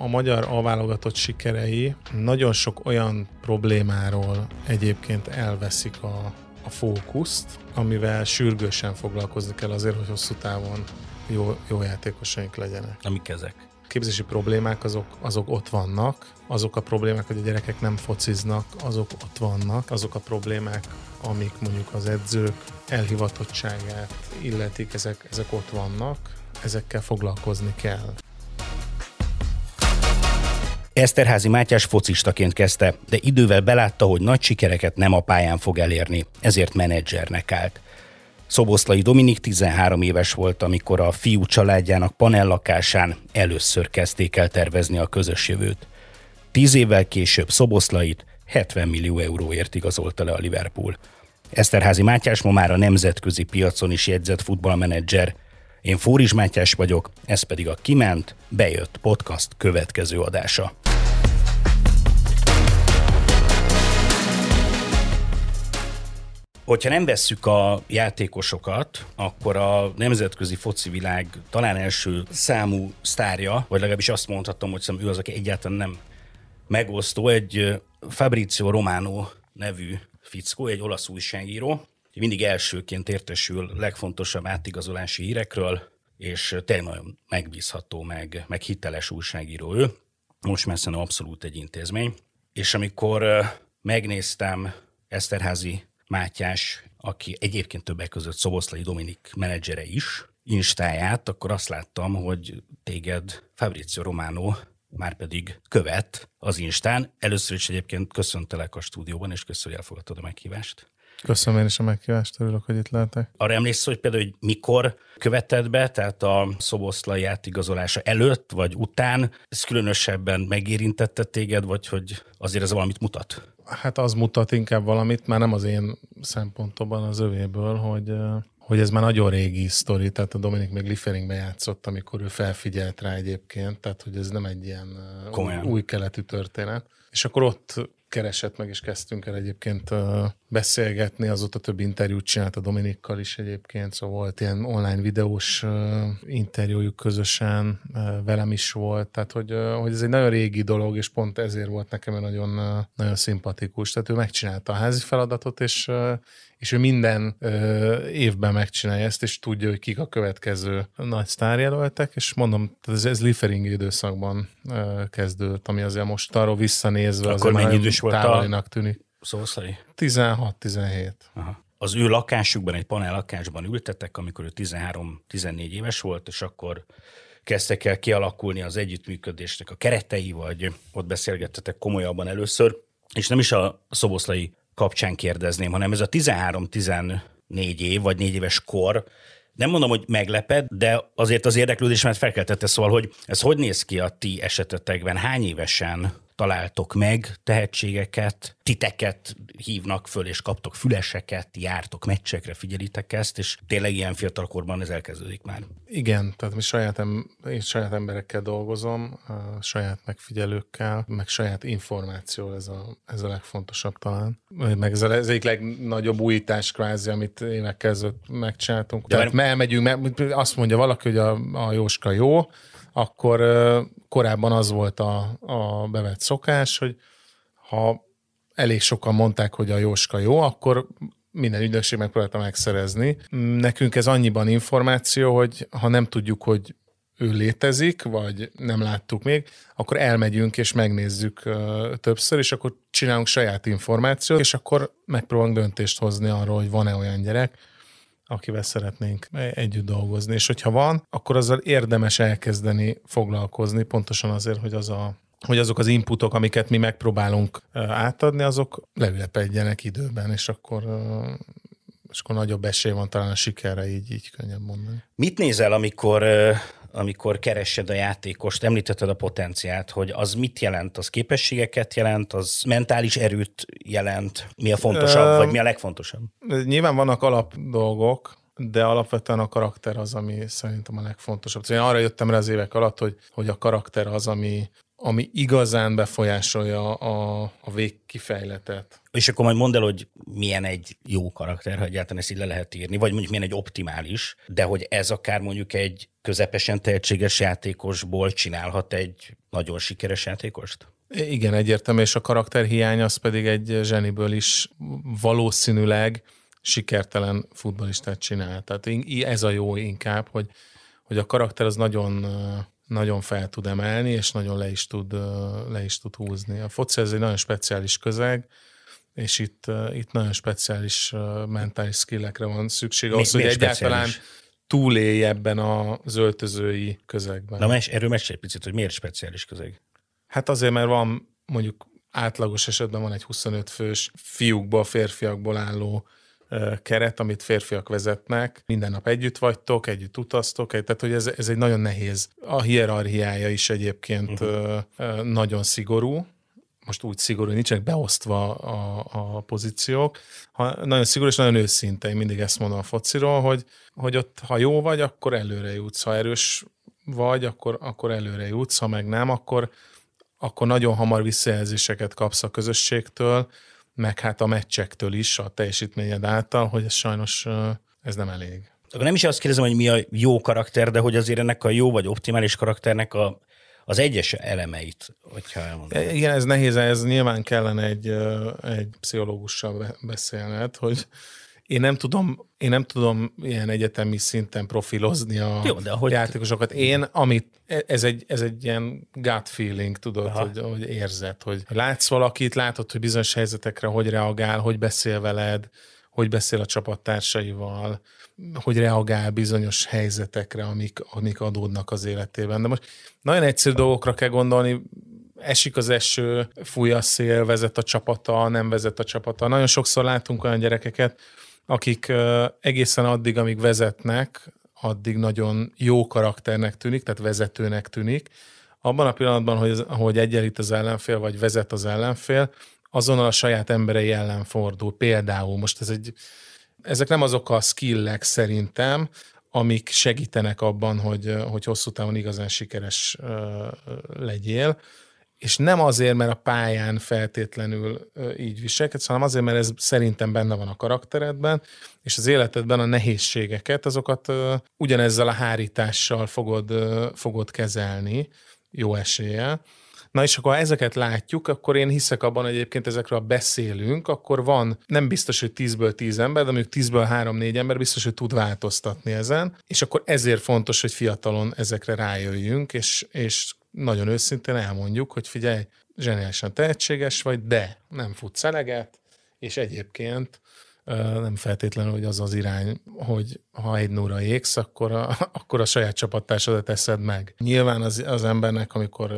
a magyar A-válogatott sikerei nagyon sok olyan problémáról egyébként elveszik a, a fókuszt, amivel sürgősen foglalkozni kell azért, hogy hosszú távon jó, jó játékosaink legyenek. Amik ezek? képzési problémák azok, azok ott vannak, azok a problémák, hogy a gyerekek nem fociznak, azok ott vannak, azok a problémák, amik mondjuk az edzők elhivatottságát illetik, ezek, ezek ott vannak, ezekkel foglalkozni kell. Eszterházi Mátyás focistaként kezdte, de idővel belátta, hogy nagy sikereket nem a pályán fog elérni, ezért menedzsernek állt. Szoboszlai Dominik 13 éves volt, amikor a fiú családjának panellakásán először kezdték el tervezni a közös jövőt. Tíz évvel később Szoboszlait 70 millió euróért igazolta le a Liverpool. Eszterházi Mátyás ma már a nemzetközi piacon is jegyzett futballmenedzser. Én Fóris Mátyás vagyok, ez pedig a Kiment, bejött podcast következő adása. Hogyha nem vesszük a játékosokat, akkor a nemzetközi foci világ talán első számú sztárja, vagy legalábbis azt mondhatom, hogy ő az, aki egyáltalán nem megosztó, egy Fabrizio Romano nevű fickó, egy olasz újságíró, mindig elsőként értesül legfontosabb átigazolási hírekről, és tényleg nagyon megbízható, meg, meg hiteles újságíró ő. Most szerintem abszolút egy intézmény. És amikor megnéztem Eszterházi Mátyás, aki egyébként többek között Szoboszlai Dominik menedzsere is, instáját, akkor azt láttam, hogy téged Fabrizio Romano már pedig követ az Instán. Először is egyébként köszöntelek a stúdióban, és köszönöm, hogy elfogadtad a meghívást. Köszönöm én is a meghívást, örülök, hogy itt lehetek. Arra emlékszel, hogy például, hogy mikor követted be, tehát a szoboszlai átigazolása előtt vagy után, ez különösebben megérintette téged, vagy hogy azért ez valamit mutat? Hát az mutat inkább valamit, már nem az én szempontomban az övéből, hogy hogy ez már nagyon régi sztori, tehát a Dominik még Lieferingben játszott, amikor ő felfigyelt rá egyébként, tehát hogy ez nem egy ilyen Komolyan. új keletű történet. És akkor ott keresett meg, és kezdtünk el egyébként beszélgetni, azóta több interjút csinált a Dominikkal is egyébként, szóval volt ilyen online videós interjújuk közösen, velem is volt, tehát hogy, hogy ez egy nagyon régi dolog, és pont ezért volt nekem nagyon, nagyon szimpatikus. Tehát ő megcsinálta a házi feladatot, és, és ő minden ö, évben megcsinálja ezt, és tudja, hogy kik a következő nagy sztárjelöltek, és mondom, ez, ez Liefering időszakban ö, kezdődött, ami azért most arról visszanézve Akkor mennyi idős volt a tűnik. Szószai? 16-17. Aha. Az ő lakásukban, egy panel lakásban ültetek, amikor ő 13-14 éves volt, és akkor kezdtek el kialakulni az együttműködésnek a keretei, vagy ott beszélgettetek komolyabban először, és nem is a szoboszlai kapcsán kérdezném, hanem ez a 13-14 év, vagy 4 éves kor, nem mondom, hogy megleped, de azért az érdeklődés, mert felkeltette szóval, hogy ez hogy néz ki a ti esetetekben? Hány évesen találtok meg tehetségeket, titeket hívnak föl, és kaptok füleseket, jártok meccsekre, figyelitek ezt, és tényleg ilyen fiatalkorban ez elkezdődik már. Igen, tehát mi saját, em- én saját emberekkel dolgozom, saját megfigyelőkkel, meg saját információ, ez a, ez a legfontosabb talán. Meg ez, a, ez egyik legnagyobb újítás kvázi, amit évekkel ezelőtt megcsináltunk. De tehát mert... elmegyünk, azt mondja valaki, hogy a, a Jóska jó, akkor korábban az volt a, a bevett szokás, hogy ha elég sokan mondták, hogy a Jóska jó, akkor minden ügynökség megpróbálta megszerezni. Nekünk ez annyiban információ, hogy ha nem tudjuk, hogy ő létezik, vagy nem láttuk még, akkor elmegyünk és megnézzük többször, és akkor csinálunk saját információt, és akkor megpróbálunk döntést hozni arról, hogy van-e olyan gyerek, akivel szeretnénk együtt dolgozni. És hogyha van, akkor azzal érdemes elkezdeni foglalkozni, pontosan azért, hogy az a hogy azok az inputok, amiket mi megpróbálunk átadni, azok leülepedjenek időben, és akkor és akkor nagyobb esély van talán a sikerre, így, így könnyebb mondani. Mit nézel, amikor amikor keresed a játékost, említetted a potenciált, hogy az mit jelent? Az képességeket jelent, az mentális erőt jelent? Mi a fontosabb, vagy mi a legfontosabb? Nyilván vannak alap dolgok, de alapvetően a karakter az, ami szerintem a legfontosabb. Szóval én arra jöttem rá az évek alatt, hogy, hogy a karakter az, ami, ami igazán befolyásolja a, a végkifejletet. És akkor majd mondd el, hogy milyen egy jó karakter, ha egyáltalán ezt így le lehet írni, vagy mondjuk milyen egy optimális, de hogy ez akár mondjuk egy közepesen tehetséges játékosból csinálhat egy nagyon sikeres játékost? Igen, egyértelmű, és a karakterhiány az pedig egy zseniből is valószínűleg sikertelen futbolistát csinál. Tehát ez a jó inkább, hogy, hogy a karakter az nagyon, nagyon fel tud emelni, és nagyon le is tud, le is tud húzni. A foci ez egy nagyon speciális közeg, és itt, itt nagyon speciális mentális skillekre van szükség ahhoz, hogy egyáltalán túlélj ebben az öltözői közegben. Na, mes, erről mesélj egy picit, hogy miért speciális közeg? Hát azért, mert van mondjuk átlagos esetben van egy 25 fős fiúkból, férfiakból álló keret, amit férfiak vezetnek. Minden nap együtt vagytok, együtt utaztok, tehát hogy ez, ez egy nagyon nehéz. A hierarchiája is egyébként uh-huh. nagyon szigorú, most úgy szigorú, nincsenek beosztva a, a pozíciók, ha, nagyon szigorú és nagyon őszinte, én mindig ezt mondom a fociról, hogy, hogy ott ha jó vagy, akkor előre jutsz, ha erős vagy, akkor, akkor előre jutsz, ha meg nem, akkor, akkor nagyon hamar visszajelzéseket kapsz a közösségtől, meg hát a meccsektől is a teljesítményed által, hogy ez sajnos ez nem elég. Akkor nem is azt kérdezem, hogy mi a jó karakter, de hogy azért ennek a jó vagy optimális karakternek a, az egyes elemeit, hogyha elmondom. Igen, ez nehéz, ez nyilván kellene egy, egy pszichológussal beszélned, hogy én nem tudom, én nem tudom ilyen egyetemi szinten profilozni a Jó, de ahogy... játékosokat. Én, amit, ez egy, ez egy ilyen gut feeling, tudod, hogy, hogy érzed, hogy látsz valakit, látod, hogy bizonyos helyzetekre hogy reagál, hogy beszél veled, hogy beszél a csapattársaival, hogy reagál bizonyos helyzetekre, amik, amik adódnak az életében. De most nagyon egyszerű dolgokra kell gondolni, esik az eső, fúj a szél, vezet a csapata, nem vezet a csapata. Nagyon sokszor látunk olyan gyerekeket, akik egészen addig, amíg vezetnek, addig nagyon jó karakternek tűnik, tehát vezetőnek tűnik. Abban a pillanatban, hogy, hogy egyenlít az ellenfél, vagy vezet az ellenfél, azonnal a saját emberei ellen fordul. Például most ez egy, ezek nem azok a skillek szerintem, amik segítenek abban, hogy, hogy hosszú távon igazán sikeres legyél, és nem azért, mert a pályán feltétlenül így viselkedsz, hanem azért, mert ez szerintem benne van a karakteredben, és az életedben a nehézségeket, azokat ugyanezzel a hárítással fogod, fogod kezelni, jó eséllyel. Na és akkor ha ezeket látjuk, akkor én hiszek abban, hogy egyébként ezekről beszélünk, akkor van nem biztos, hogy 10-ből 10 ember, de mondjuk 10-ből 3-4 ember biztos, hogy tud változtatni ezen, és akkor ezért fontos, hogy fiatalon ezekre rájöjjünk, és, és nagyon őszintén elmondjuk, hogy figyelj, zseniálisan tehetséges vagy, de nem futsz eleget, és egyébként nem feltétlenül, hogy az az irány, hogy ha egy nóra égsz, akkor a, akkor a saját csapattársadat eszed meg. Nyilván az, az embernek, amikor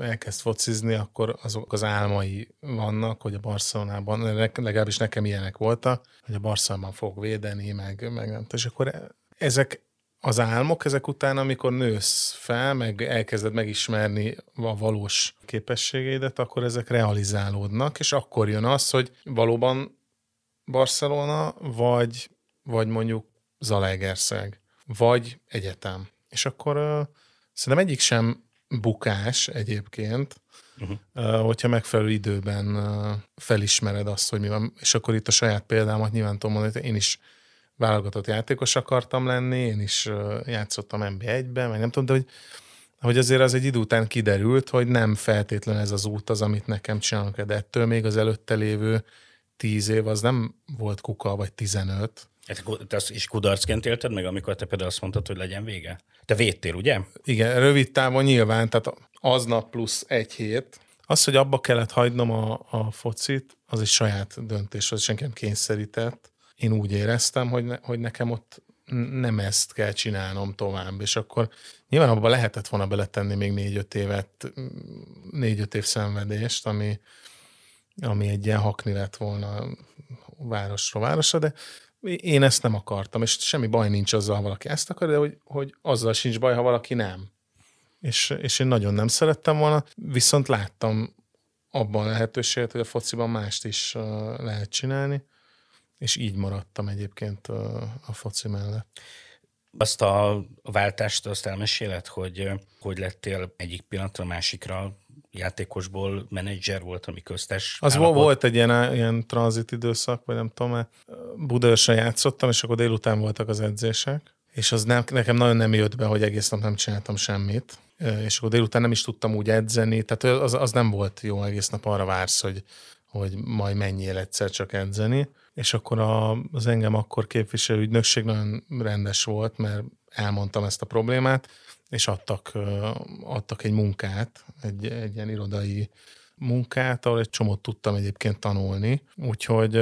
elkezd focizni, akkor azok az álmai vannak, hogy a Barcelonában, legalábbis nekem ilyenek voltak, hogy a Barcelonában fog védeni, meg, meg nem. És akkor ezek az álmok ezek után, amikor nősz fel, meg elkezded megismerni a valós képességeidet, akkor ezek realizálódnak, és akkor jön az, hogy valóban Barcelona, vagy, vagy mondjuk Zalaegerszeg, vagy egyetem. És akkor uh, szerintem egyik sem bukás egyébként, uh-huh. uh, hogyha megfelelő időben uh, felismered azt, hogy mi van. És akkor itt a saját példámat nyilván tudom mondani, hogy én is válogatott játékos akartam lenni, én is játszottam NB1-ben, meg nem tudom, de hogy, hogy azért az egy idő után kiderült, hogy nem feltétlen ez az út az, amit nekem csinálnak, de ettől még az előtte lévő tíz év az nem volt kuka, vagy tizenöt. Te azt is kudarcként élted meg, amikor te például azt mondtad, hogy legyen vége? Te védtél, ugye? Igen, rövid távon nyilván, tehát aznap plusz egy hét. Az, hogy abba kellett hagynom a, a focit, az egy saját döntés, az senki nem kényszerített én úgy éreztem, hogy, ne, hogy nekem ott nem ezt kell csinálnom tovább, és akkor nyilván abban lehetett volna beletenni még négy-öt évet, négy-öt év szenvedést, ami, ami egy ilyen hakni lett volna városról városra, de én ezt nem akartam, és semmi baj nincs azzal, ha valaki ezt akar, de hogy, hogy azzal sincs baj, ha valaki nem. És, és én nagyon nem szerettem volna, viszont láttam abban a lehetőséget, hogy a fociban mást is lehet csinálni, és így maradtam egyébként a, a foci mellett. Azt a váltást azt elmeséled, hogy hogy lettél egyik pillanatra másikra játékosból menedzser volt, ami köztes. Az állapot. volt egy ilyen, ilyen tranzit időszak, vagy nem tudom, mert Budaörsön játszottam, és akkor délután voltak az edzések, és az nem, nekem nagyon nem jött be, hogy egész nap nem csináltam semmit, és akkor délután nem is tudtam úgy edzeni, tehát az, az nem volt jó, egész nap arra vársz, hogy, hogy majd menjél egyszer csak edzeni, és akkor a, az engem akkor képviselő ügynökség nagyon rendes volt, mert elmondtam ezt a problémát, és adtak, adtak egy munkát, egy, egy ilyen irodai munkát, ahol egy csomót tudtam egyébként tanulni. Úgyhogy,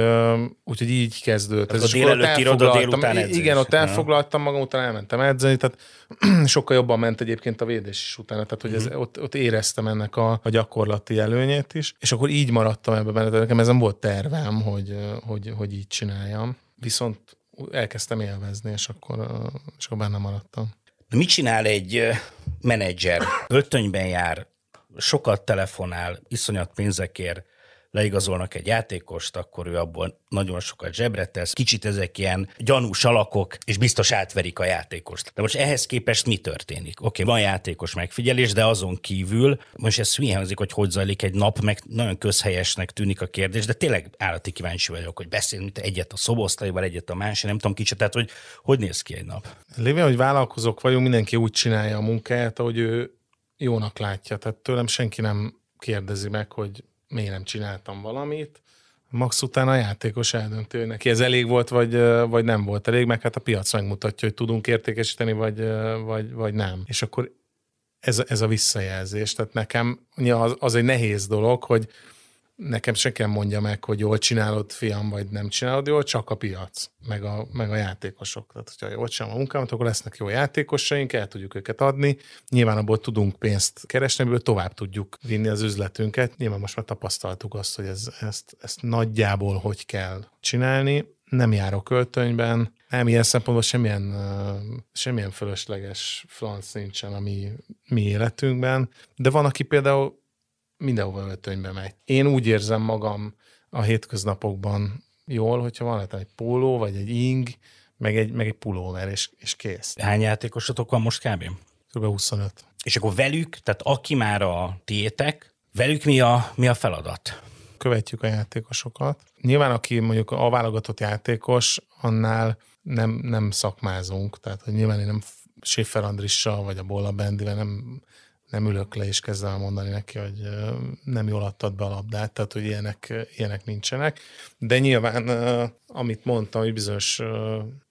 úgyhogy így kezdődött. Ez a délelőtt iroda, délután edzés. Igen, ott elfoglaltam magam, utána elmentem edzeni, tehát sokkal jobban ment egyébként a védés is utána, tehát hogy ez, uh-huh. ott, ott, éreztem ennek a, a gyakorlati előnyét is, és akkor így maradtam ebben benne, nekem ezen volt tervem, hogy, hogy, hogy így csináljam. Viszont elkezdtem élvezni, és akkor, és akkor benne maradtam. Mit csinál egy menedzser? Öltönyben jár, sokat telefonál, iszonyat pénzekért leigazolnak egy játékost, akkor ő abból nagyon sokat zsebre tesz. Kicsit ezek ilyen gyanús alakok, és biztos átverik a játékost. De most ehhez képest mi történik? Oké, okay, van játékos megfigyelés, de azon kívül, most ez hülye hangzik, hogy hogy zajlik egy nap, meg nagyon közhelyesnek tűnik a kérdés, de tényleg állati kíváncsi vagyok, hogy beszélünk egyet a szobosztaival, egyet a másik, nem tudom kicsit, tehát hogy hogy néz ki egy nap? Lévén, hogy vállalkozók vagyunk, mindenki úgy csinálja a munkáját, ahogy ő jónak látja. Tehát tőlem senki nem kérdezi meg, hogy miért nem csináltam valamit. Max után a játékos eldönti, hogy neki ez elég volt, vagy, vagy nem volt elég, meg hát a piac megmutatja, hogy tudunk értékesíteni, vagy, vagy, vagy nem. És akkor ez, ez a visszajelzés. Tehát nekem az, az egy nehéz dolog, hogy nekem senki nem mondja meg, hogy jól csinálod, fiam, vagy nem csinálod jól, csak a piac, meg a, meg a játékosok. Tehát, hogyha jól csinálom a munkámat, akkor lesznek jó játékosaink, el tudjuk őket adni. Nyilván abból tudunk pénzt keresni, ebből tovább tudjuk vinni az üzletünket. Nyilván most már tapasztaltuk azt, hogy ez, ezt, ezt nagyjából hogy kell csinálni. Nem járok költönyben, nem, ilyen szempontból semmilyen, semmilyen fölösleges franc nincsen a mi, mi életünkben, de van, aki például mindenhova öltönybe megy. Én úgy érzem magam a hétköznapokban jól, hogyha van egy póló, vagy egy ing, meg egy, meg egy pulóver, és, és kész. Hány játékosotok van most kb? Kb. 25. És akkor velük, tehát aki már a tiétek, velük mi a, mi a feladat? Követjük a játékosokat. Nyilván, aki mondjuk a válogatott játékos, annál nem, nem szakmázunk, tehát hogy nyilván én nem Schiffer Andrissal, vagy a Bolla Bendivel nem nem ülök le és kezdem mondani neki, hogy nem jól adtad be a labdát, tehát hogy ilyenek, ilyenek nincsenek. De nyilván, amit mondtam, hogy bizonyos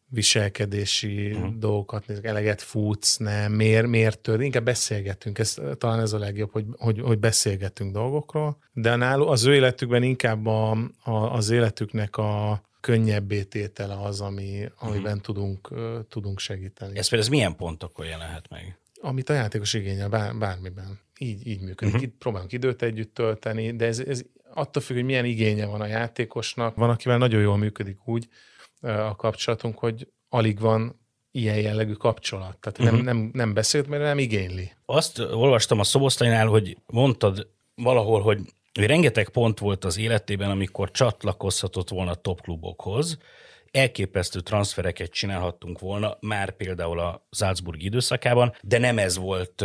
viselkedési uh-huh. dolgokat, eleget futsz, nem, miért, miért tör, inkább beszélgetünk, ez, talán ez a legjobb, hogy, hogy, hogy beszélgetünk dolgokról, de náluk az ő életükben inkább a, a, az életüknek a könnyebbé tétele az, ami, amiben uh-huh. tudunk, tudunk segíteni. Ez például ez milyen pontokon jelenhet meg? Amit a játékos igényel bár, bármiben. Így, így működik. Uh-huh. Itt próbálunk időt együtt tölteni, de ez, ez attól függ, hogy milyen igénye van a játékosnak. Van, akivel nagyon jól működik úgy a kapcsolatunk, hogy alig van ilyen jellegű kapcsolat. Tehát uh-huh. nem, nem, nem beszélt, mert nem igényli. Azt olvastam a Szoboszlainál, hogy mondtad valahol, hogy rengeteg pont volt az életében, amikor csatlakozhatott volna top klubokhoz, elképesztő transfereket csinálhattunk volna, már például a Salzburg időszakában, de nem ez volt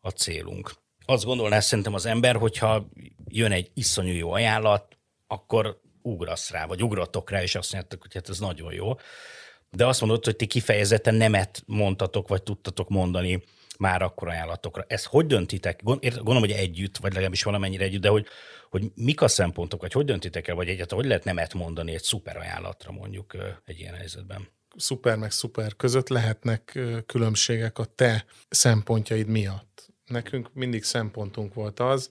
a célunk. Azt gondolná szerintem az ember, hogyha jön egy iszonyú jó ajánlat, akkor ugrasz rá, vagy ugratok rá, és azt mondjátok, hogy hát ez nagyon jó. De azt mondod, hogy ti kifejezetten nemet mondtatok, vagy tudtatok mondani már akkor ajánlatokra. Ez hogy döntitek? Gondolom, hogy együtt, vagy legalábbis valamennyire együtt, de hogy hogy mik a szempontok, vagy hogy döntitek el, vagy egyáltalán hogy lehet nemet mondani egy szuper ajánlatra mondjuk egy ilyen helyzetben? Szuper meg szuper között lehetnek különbségek a te szempontjaid miatt. Nekünk mindig szempontunk volt az,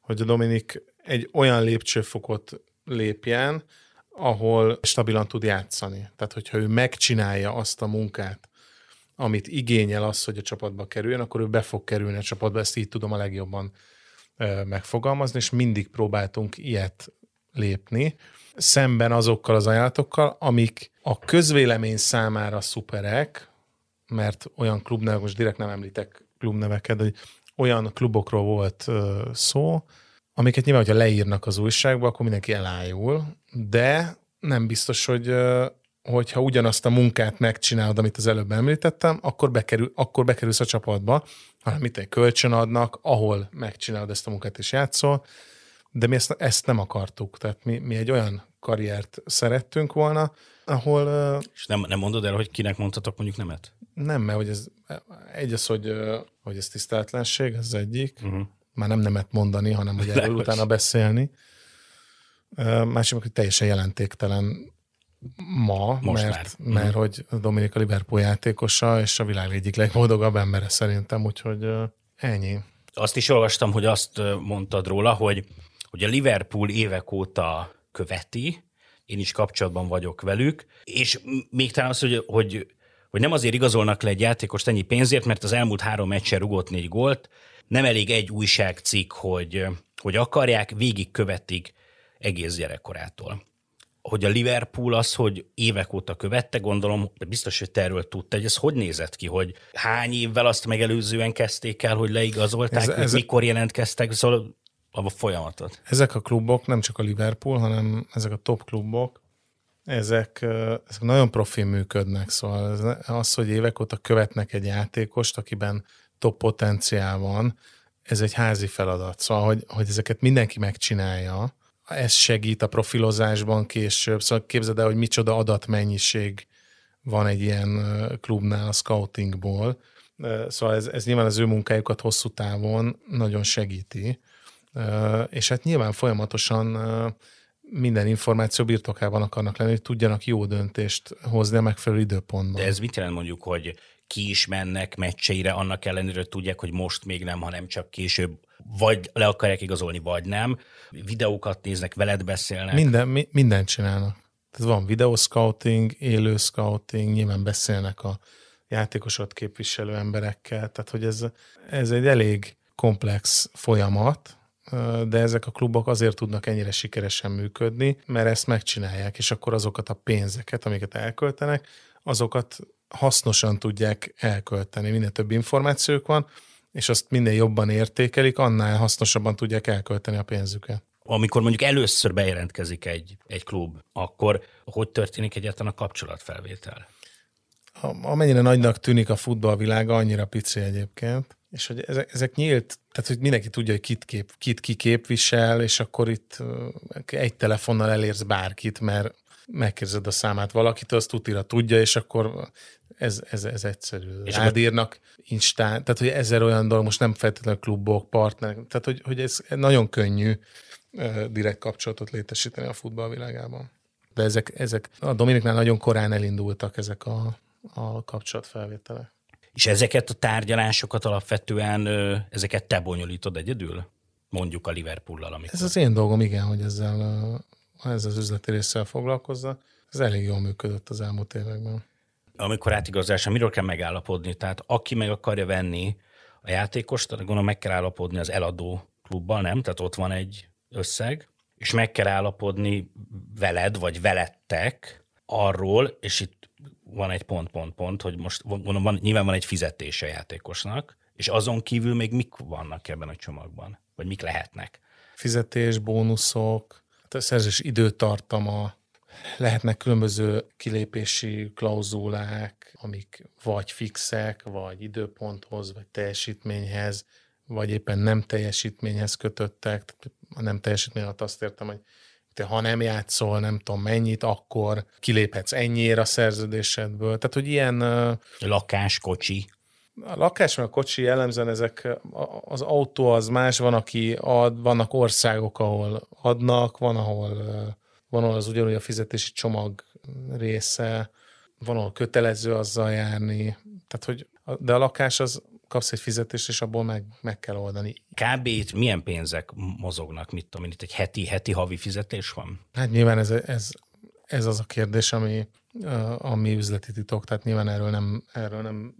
hogy a Dominik egy olyan lépcsőfokot lépjen, ahol stabilan tud játszani. Tehát, hogyha ő megcsinálja azt a munkát, amit igényel az, hogy a csapatba kerüljön, akkor ő be fog kerülni a csapatba, ezt így tudom a legjobban megfogalmazni, és mindig próbáltunk ilyet lépni, szemben azokkal az ajánlatokkal, amik a közvélemény számára szuperek, mert olyan klubnevek, most direkt nem említek klubneveket, hogy olyan klubokról volt szó, amiket nyilván, hogyha leírnak az újságba, akkor mindenki elájul, de nem biztos, hogy, hogyha ugyanazt a munkát megcsinálod, amit az előbb említettem, akkor, bekerül, akkor bekerülsz a csapatba, hanem mit egy kölcsön adnak, ahol megcsinálod ezt a munkát és játszol, de mi ezt, ezt nem akartuk. Tehát mi, mi egy olyan karriert szerettünk volna, ahol... És nem, nem mondod el, hogy kinek mondhatok mondjuk nemet? Nem, mert hogy ez, egy az, hogy, hogy ez tiszteletlenség, ez az egyik. Uh-huh. Már nem nemet mondani, hanem hogy erről utána beszélni. Másik, hogy teljesen jelentéktelen ma, Most mert, már. mert uh-huh. hogy Dominika Liverpool játékosa, és a világ egyik legboldogabb embere szerintem, úgyhogy ennyi. Azt is olvastam, hogy azt mondtad róla, hogy, hogy a Liverpool évek óta követi, én is kapcsolatban vagyok velük, és még talán az, hogy, hogy, hogy nem azért igazolnak le egy játékost ennyi pénzért, mert az elmúlt három meccsen rugott négy gólt, nem elég egy újságcikk, hogy, hogy akarják, végig követik egész gyerekkorától. Hogy a Liverpool az, hogy évek óta követte, gondolom, biztos, hogy te erről tudta, hogy ez hogy nézett ki, hogy hány évvel azt megelőzően kezdték el, hogy leigazolták, ez, ez, mikor jelentkeztek, szóval a folyamatot. Ezek a klubok, nem csak a Liverpool, hanem ezek a top klubok, ezek, ezek nagyon profi működnek, szóval az, hogy évek óta követnek egy játékost, akiben top potenciál van, ez egy házi feladat. Szóval, hogy, hogy ezeket mindenki megcsinálja, ez segít a profilozásban később. Szóval képzeld el, hogy micsoda adatmennyiség van egy ilyen klubnál a scoutingból. Szóval ez, ez nyilván az ő munkájukat hosszú távon nagyon segíti és hát nyilván folyamatosan minden információ birtokában akarnak lenni, hogy tudjanak jó döntést hozni a megfelelő időpontban. De ez mit jelent mondjuk, hogy ki is mennek meccseire, annak ellenére tudják, hogy most még nem, hanem csak később vagy le akarják igazolni, vagy nem. Videókat néznek, veled beszélnek. Minden, mi, mindent csinálnak. Tehát van videoscouting, élő scouting, nyilván beszélnek a játékosot képviselő emberekkel, tehát hogy ez, ez egy elég komplex folyamat, de ezek a klubok azért tudnak ennyire sikeresen működni, mert ezt megcsinálják, és akkor azokat a pénzeket, amiket elköltenek, azokat hasznosan tudják elkölteni. Minél több információk van, és azt minél jobban értékelik, annál hasznosabban tudják elkölteni a pénzüket. Amikor mondjuk először bejelentkezik egy, egy klub, akkor hogy történik egyáltalán a kapcsolatfelvétel? Amennyire nagynak tűnik a futballvilága, annyira pici egyébként és hogy ezek, ezek nyílt, tehát hogy mindenki tudja, hogy kit, kép, kit ki képvisel, és akkor itt egy telefonnal elérsz bárkit, mert megkérdezed a számát valakitől, azt tutira tudja, és akkor ez, ez, ez egyszerű. És Rádírnak Instán, tehát hogy ezer olyan dolog, most nem feltétlenül klubok, partnerek, tehát hogy, hogy ez nagyon könnyű direkt kapcsolatot létesíteni a futballvilágában. De ezek, ezek a Dominiknál nagyon korán elindultak ezek a, a kapcsolatfelvételek. És ezeket a tárgyalásokat alapvetően, ezeket te bonyolítod egyedül? Mondjuk a Liverpool-lal, amikor... Ez az én dolgom, igen, hogy ezzel, ezzel az üzleti résszel foglalkozza. Ez elég jól működött az elmúlt években. Amikor átigazása, miről kell megállapodni? Tehát aki meg akarja venni a játékost, gondolom meg kell állapodni az eladó klubbal, nem? Tehát ott van egy összeg, és meg kell állapodni veled, vagy velettek arról, és itt van egy pont-pont-pont, hogy most van, van, nyilván van egy fizetése játékosnak, és azon kívül még mik vannak ebben a csomagban? Vagy mik lehetnek? Fizetés, bónuszok, a szerzés időtartama, lehetnek különböző kilépési klauzulák, amik vagy fixek, vagy időponthoz, vagy teljesítményhez, vagy éppen nem teljesítményhez kötöttek. A nem teljesítmény alatt azt értem, hogy te ha nem játszol nem tudom mennyit, akkor kiléphetsz ennyiért a szerződésedből. Tehát, hogy ilyen... Lakás, kocsi. A lakás, meg a kocsi jellemzően ezek, az autó az más, van, aki ad, vannak országok, ahol adnak, van, ahol, van, az ugyanúgy a fizetési csomag része, van, ahol kötelező azzal járni. Tehát, hogy, de a lakás az kapsz egy fizetést, és abból meg, meg kell oldani. Kb. itt milyen pénzek mozognak, mit tudom, itt egy heti, heti havi fizetés van? Hát nyilván ez, ez, ez az a kérdés, ami, ami üzleti titok, tehát nyilván erről nem, erről nem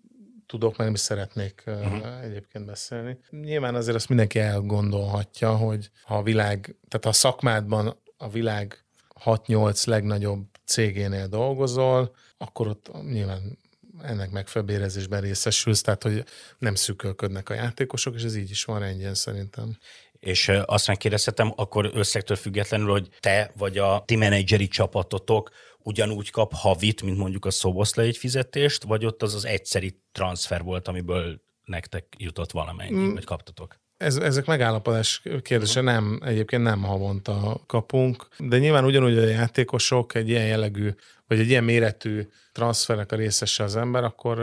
tudok, meg nem is szeretnék uh-huh. egyébként beszélni. Nyilván azért azt mindenki elgondolhatja, hogy ha a világ, tehát ha a szakmádban a világ 6-8 legnagyobb cégénél dolgozol, akkor ott nyilván ennek megfelelő bérezésben részesülsz, tehát hogy nem szűkölködnek a játékosok, és ez így is van rendjén szerintem. És azt megkérdezhetem, akkor összegtől függetlenül, hogy te vagy a ti menedzseri csapatotok ugyanúgy kap havit, mint mondjuk a Szoboszla egy fizetést, vagy ott az az egyszeri transfer volt, amiből nektek jutott valamennyi, mm. vagy kaptatok? Ez, ezek megállapodás kérdése, nem, egyébként nem havonta kapunk, de nyilván ugyanúgy a játékosok egy ilyen jellegű, vagy egy ilyen méretű transfernek a részese az ember, akkor,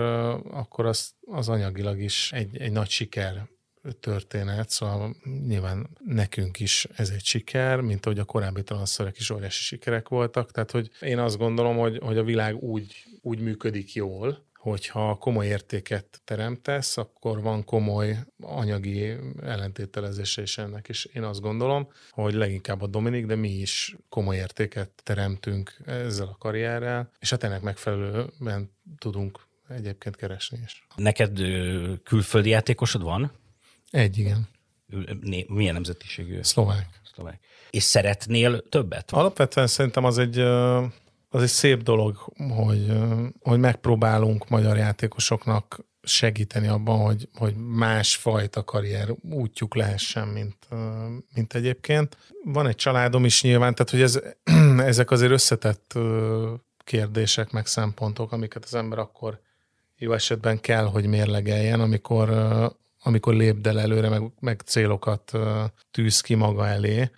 akkor az, az anyagilag is egy, egy nagy siker történet, szóval nyilván nekünk is ez egy siker, mint ahogy a korábbi transferek is óriási sikerek voltak, tehát hogy én azt gondolom, hogy, hogy a világ úgy, úgy működik jól, hogyha komoly értéket teremtesz, akkor van komoly anyagi ellentételezése is ennek, és én azt gondolom, hogy leginkább a Dominik, de mi is komoly értéket teremtünk ezzel a karrierrel, és hát ennek megfelelően tudunk egyébként keresni is. Neked külföldi játékosod van? Egy, igen. Milyen nemzetiségű? Szlovák. Szlovák. És szeretnél többet? Alapvetően szerintem az egy az egy szép dolog, hogy, hogy megpróbálunk magyar játékosoknak segíteni abban, hogy, hogy másfajta karrier útjuk lehessen, mint, mint egyébként. Van egy családom is nyilván, tehát hogy ez, ezek azért összetett kérdések, meg szempontok, amiket az ember akkor jó esetben kell, hogy mérlegeljen, amikor, amikor lépd el előre, meg, meg célokat tűz ki maga elé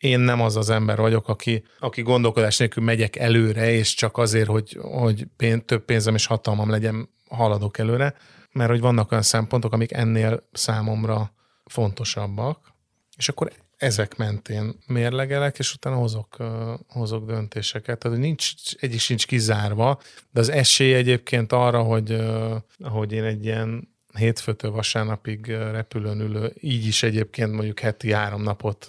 én nem az az ember vagyok, aki, aki gondolkodás nélkül megyek előre, és csak azért, hogy, hogy pénz, több pénzem és hatalmam legyen, haladok előre, mert hogy vannak olyan szempontok, amik ennél számomra fontosabbak, és akkor ezek mentén mérlegelek, és utána hozok, uh, hozok döntéseket. Tehát nincs, egy is sincs kizárva, de az esély egyébként arra, hogy, hogy én egy ilyen hétfőtől vasárnapig repülőn ülő, így is egyébként mondjuk heti három napot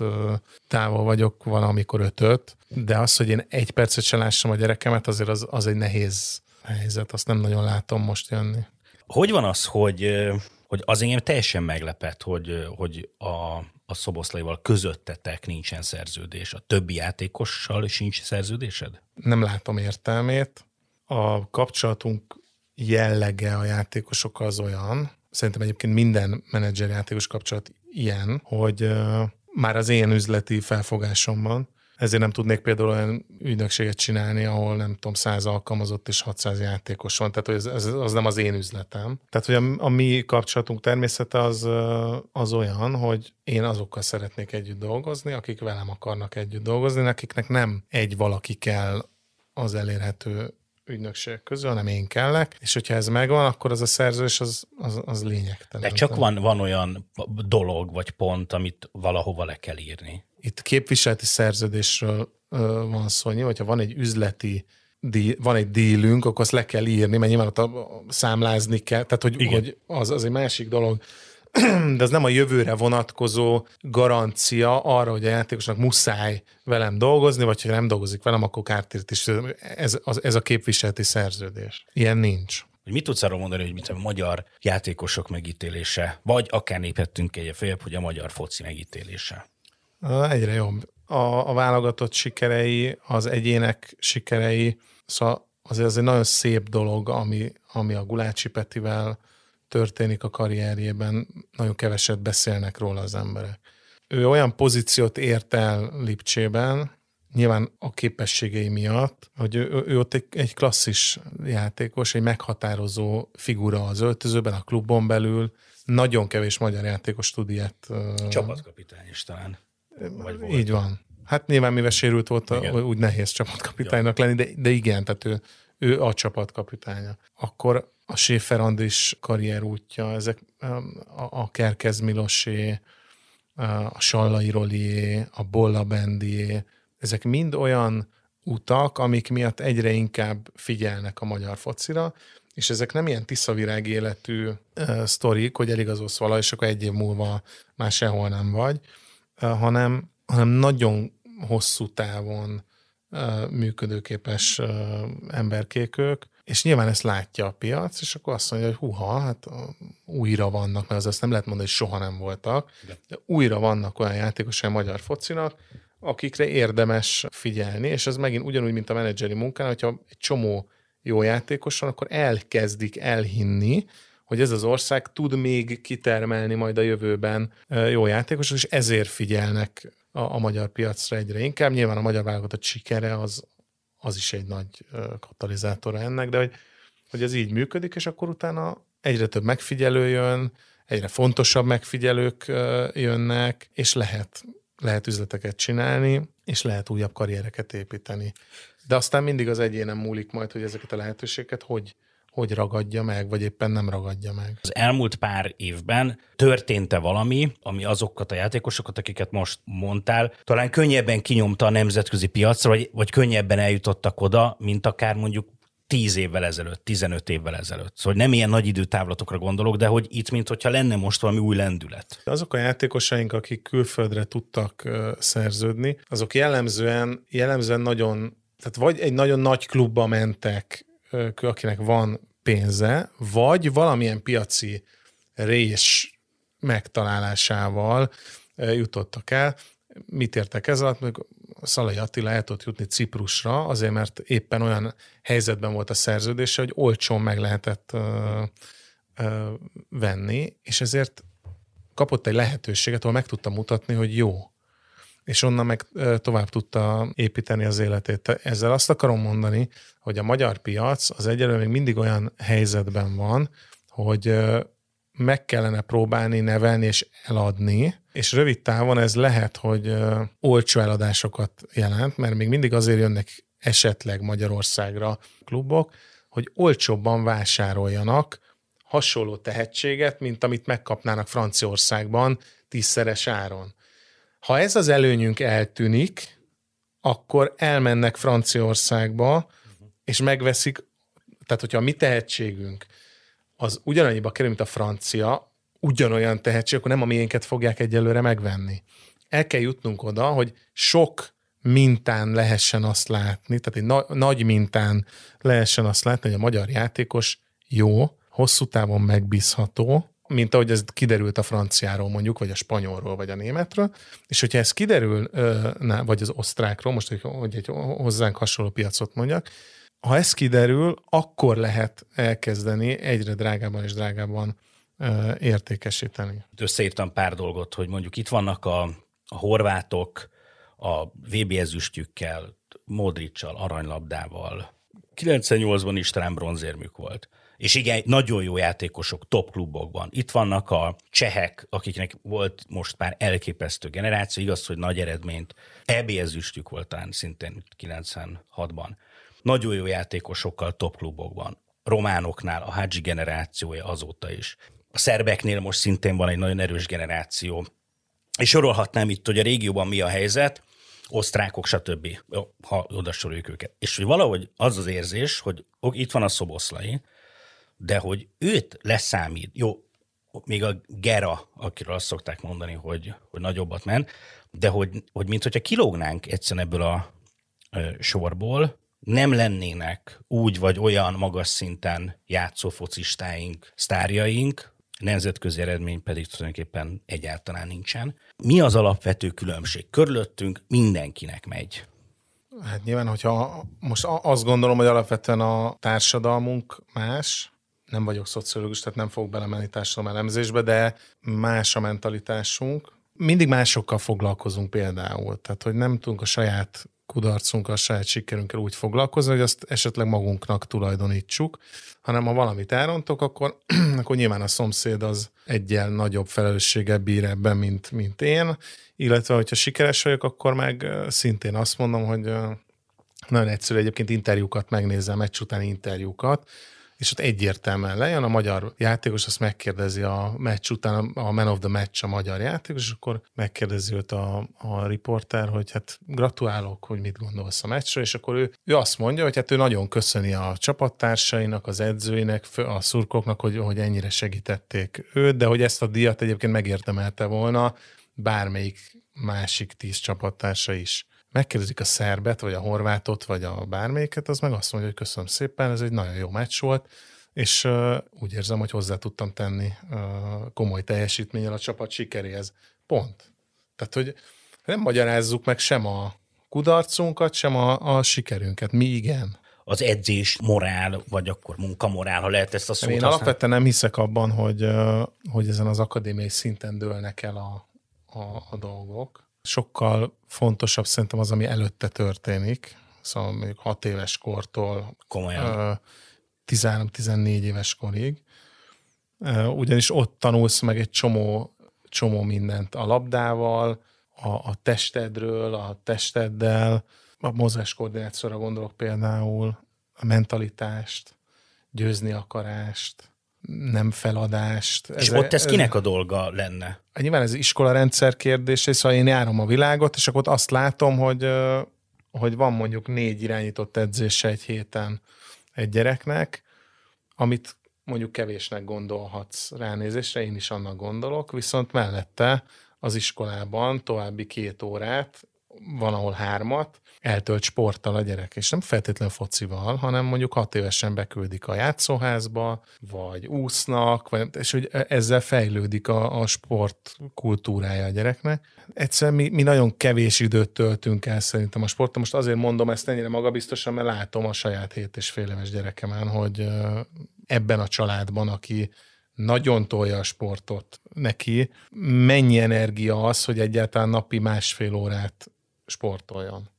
távol vagyok, van amikor ötöt, de az, hogy én egy percet se lássam a gyerekemet, azért az, az egy nehéz helyzet, azt nem nagyon látom most jönni. Hogy van az, hogy, hogy az engem teljesen meglepett, hogy, hogy a, a szoboszlaival közöttetek nincsen szerződés, a többi játékossal sincs szerződésed? Nem látom értelmét. A kapcsolatunk jellege a játékosokkal az olyan, szerintem egyébként minden menedzser játékos kapcsolat ilyen, hogy már az én üzleti felfogásomban, ezért nem tudnék például olyan ügynökséget csinálni, ahol nem tudom, 100 alkalmazott és 600 játékos van, tehát hogy ez, ez, az nem az én üzletem. Tehát, hogy a, a mi kapcsolatunk természete az, az olyan, hogy én azokkal szeretnék együtt dolgozni, akik velem akarnak együtt dolgozni, akiknek nem egy valaki kell az elérhető ügynökségek közül, hanem én kellek, és hogyha ez megvan, akkor az a szerződés az, az, az lényegtelen. De csak van, van olyan dolog vagy pont, amit valahova le kell írni. Itt képviseleti szerződésről van szó, vagy ha van egy üzleti díj, van egy dílünk, akkor azt le kell írni, mert nyilván ott számlázni kell, tehát hogy, hogy az, az egy másik dolog, de az nem a jövőre vonatkozó garancia arra, hogy a játékosnak muszáj velem dolgozni, vagy ha nem dolgozik velem, akkor kártért is. Ez, az, ez a képviseleti szerződés. Ilyen nincs. Hogy mit tudsz arról mondani, hogy mit a magyar játékosok megítélése, vagy akár néphettünk egy följebb, hogy a magyar foci megítélése? Egyre jobb. A, a válogatott sikerei, az egyének sikerei, szóval azért az egy nagyon szép dolog, ami, ami a Gulácsi Petivel, történik a karrierjében, nagyon keveset beszélnek róla az emberek. Ő olyan pozíciót ért el Lipcsében, nyilván a képességei miatt, hogy ő, ő ott egy, egy klasszis játékos, egy meghatározó figura az öltözőben, a klubon belül. Nagyon kevés magyar játékos tud ilyet. Csapatkapitány is talán. Vagy volt. Így van. Hát nyilván mivel sérült volt, igen. úgy nehéz csapatkapitánynak lenni, de, de igen, tehát ő, ő a csapatkapitánya. Akkor a Schäfer Andris karrier útja, ezek a Kerkez Milosé, a Sallai Rolié, a Bolla Bendié, ezek mind olyan utak, amik miatt egyre inkább figyelnek a magyar focira, és ezek nem ilyen tiszavirág életű uh, sztorik, hogy eligazolsz vala, és akkor egy év múlva már sehol nem vagy, uh, hanem, hanem nagyon hosszú távon uh, működőképes uh, emberkékők, és nyilván ezt látja a piac, és akkor azt mondja, hogy huha, hát újra vannak, mert az azt nem lehet mondani, hogy soha nem voltak, de újra vannak olyan játékosai a magyar focinak, akikre érdemes figyelni, és ez megint ugyanúgy, mint a menedzseri munkán, hogyha egy csomó jó játékos van, akkor elkezdik elhinni, hogy ez az ország tud még kitermelni majd a jövőben jó játékosok, és ezért figyelnek a, a magyar piacra egyre inkább. Nyilván a magyar válogatott sikere az, az is egy nagy katalizátora ennek, de hogy, hogy ez így működik, és akkor utána egyre több megfigyelő jön, egyre fontosabb megfigyelők jönnek, és lehet, lehet üzleteket csinálni, és lehet újabb karriereket építeni. De aztán mindig az egyénen múlik majd, hogy ezeket a lehetőségeket hogy, hogy ragadja meg, vagy éppen nem ragadja meg. Az elmúlt pár évben történt-e valami, ami azokat a játékosokat, akiket most mondtál, talán könnyebben kinyomta a nemzetközi piacra, vagy, vagy könnyebben eljutottak oda, mint akár mondjuk 10 évvel ezelőtt, 15 évvel ezelőtt. Szóval nem ilyen nagy időtávlatokra gondolok, de hogy itt, mint hogyha lenne most valami új lendület. Azok a játékosaink, akik külföldre tudtak szerződni, azok jellemzően, jellemzően nagyon, tehát vagy egy nagyon nagy klubba mentek, akinek van pénze, vagy valamilyen piaci rés megtalálásával jutottak el. Mit értek ez alatt? Szalai Attila el tudott jutni Ciprusra, azért mert éppen olyan helyzetben volt a szerződése, hogy olcsón meg lehetett ö, ö, venni, és ezért kapott egy lehetőséget, ahol meg tudta mutatni, hogy jó. És onnan meg tovább tudta építeni az életét. Ezzel azt akarom mondani, hogy a magyar piac az egyelőre még mindig olyan helyzetben van, hogy meg kellene próbálni nevelni és eladni, és rövid távon ez lehet, hogy olcsó eladásokat jelent, mert még mindig azért jönnek esetleg Magyarországra klubok, hogy olcsóbban vásároljanak hasonló tehetséget, mint amit megkapnának Franciaországban tízszeres áron. Ha ez az előnyünk eltűnik, akkor elmennek Franciaországba, és megveszik, tehát hogyha a mi tehetségünk az ugyanannyiba kerül, mint a francia, ugyanolyan tehetség, akkor nem a miénket fogják egyelőre megvenni. El kell jutnunk oda, hogy sok mintán lehessen azt látni, tehát egy na- nagy mintán lehessen azt látni, hogy a magyar játékos jó, hosszú távon megbízható, mint ahogy ez kiderült a franciáról mondjuk, vagy a spanyolról, vagy a németről, és hogyha ez kiderül, vagy az osztrákról, most hogy egy hozzánk hasonló piacot mondjak, ha ez kiderül, akkor lehet elkezdeni egyre drágában és drágában értékesíteni. Összeírtam pár dolgot, hogy mondjuk itt vannak a, a horvátok a VB ezüstjükkel, Modricsal, aranylabdával. 98-ban is talán bronzérmük volt. És igen, nagyon jó játékosok top klubokban. Itt vannak a csehek, akiknek volt most már elképesztő generáció, igaz, hogy nagy eredményt. EB ezüstjük volt talán szintén 96-ban nagyon jó játékosokkal top klubokban. Románoknál a Hadzsi generációja azóta is. A szerbeknél most szintén van egy nagyon erős generáció. És sorolhatnám itt, hogy a régióban mi a helyzet, osztrákok, stb., ha oda soroljuk őket. És hogy valahogy az az érzés, hogy itt van a szoboszlai, de hogy őt leszámít, jó, még a Gera, akiről azt szokták mondani, hogy, hogy nagyobbat ment, de hogy, hogy mint hogyha kilógnánk egyszerűen ebből a sorból, nem lennének úgy vagy olyan magas szinten játszó focistáink, sztárjaink, nemzetközi eredmény pedig tulajdonképpen egyáltalán nincsen. Mi az alapvető különbség? Körülöttünk mindenkinek megy. Hát nyilván, hogyha most azt gondolom, hogy alapvetően a társadalmunk más, nem vagyok szociológus, tehát nem fogok belemenni társadalom elemzésbe, de más a mentalitásunk. Mindig másokkal foglalkozunk például, tehát hogy nem tudunk a saját kudarcunkkal, a saját sikerünkkel úgy foglalkozni, hogy azt esetleg magunknak tulajdonítsuk, hanem ha valamit elrontok, akkor, akkor nyilván a szomszéd az egyel nagyobb felelősséggel bír ebben, mint, mint én, illetve hogyha sikeres vagyok, akkor meg szintén azt mondom, hogy nagyon egyszerű egyébként interjúkat megnézem, meccs utáni interjúkat, és ott egyértelműen lejön a magyar játékos, azt megkérdezi a meccs után, a man of the match a magyar játékos, és akkor megkérdezi őt a, a riporter, hogy hát gratulálok, hogy mit gondolsz a meccsről, és akkor ő, ő azt mondja, hogy hát ő nagyon köszöni a csapattársainak, az edzőinek, a szurkoknak, hogy, hogy ennyire segítették őt, de hogy ezt a díjat egyébként megérdemelte volna bármelyik másik tíz csapattársa is megkérdezik a szerbet, vagy a horvátot, vagy a bármelyiket, az meg azt mondja, hogy köszönöm szépen, ez egy nagyon jó meccs volt, és uh, úgy érzem, hogy hozzá tudtam tenni uh, komoly teljesítménnyel a csapat sikeréhez. Pont. Tehát, hogy nem magyarázzuk meg sem a kudarcunkat, sem a, a sikerünket. Mi igen. az edzés morál, vagy akkor munkamorál, ha lehet ezt a szót Én használni? alapvetően nem hiszek abban, hogy, hogy ezen az akadémiai szinten dőlnek el a, a, a dolgok. Sokkal fontosabb szerintem az, ami előtte történik, szóval mondjuk 6 éves kortól Komolyan. 13-14 éves korig, ugyanis ott tanulsz meg egy csomó, csomó mindent a labdával, a, a testedről, a testeddel, a mozgáskoordinációra gondolok például, a mentalitást, győzni akarást, nem feladást. És ez, ott ez, kinek a dolga lenne? Nyilván ez iskola rendszer kérdése, szóval én járom a világot, és akkor ott azt látom, hogy, hogy van mondjuk négy irányított edzése egy héten egy gyereknek, amit mondjuk kevésnek gondolhatsz ránézésre, én is annak gondolok, viszont mellette az iskolában további két órát, van ahol hármat, eltölt sporttal a gyerek, és nem feltétlenül focival, hanem mondjuk hat évesen beküldik a játszóházba, vagy úsznak, vagy, és hogy ezzel fejlődik a, a sport kultúrája a gyereknek. Egyszerűen mi, mi nagyon kevés időt töltünk el szerintem a sporton. Most azért mondom ezt ennyire magabiztosan, mert látom a saját hét és fél éves gyerekemen, hogy ebben a családban, aki nagyon tolja a sportot neki, mennyi energia az, hogy egyáltalán napi másfél órát sportoljon.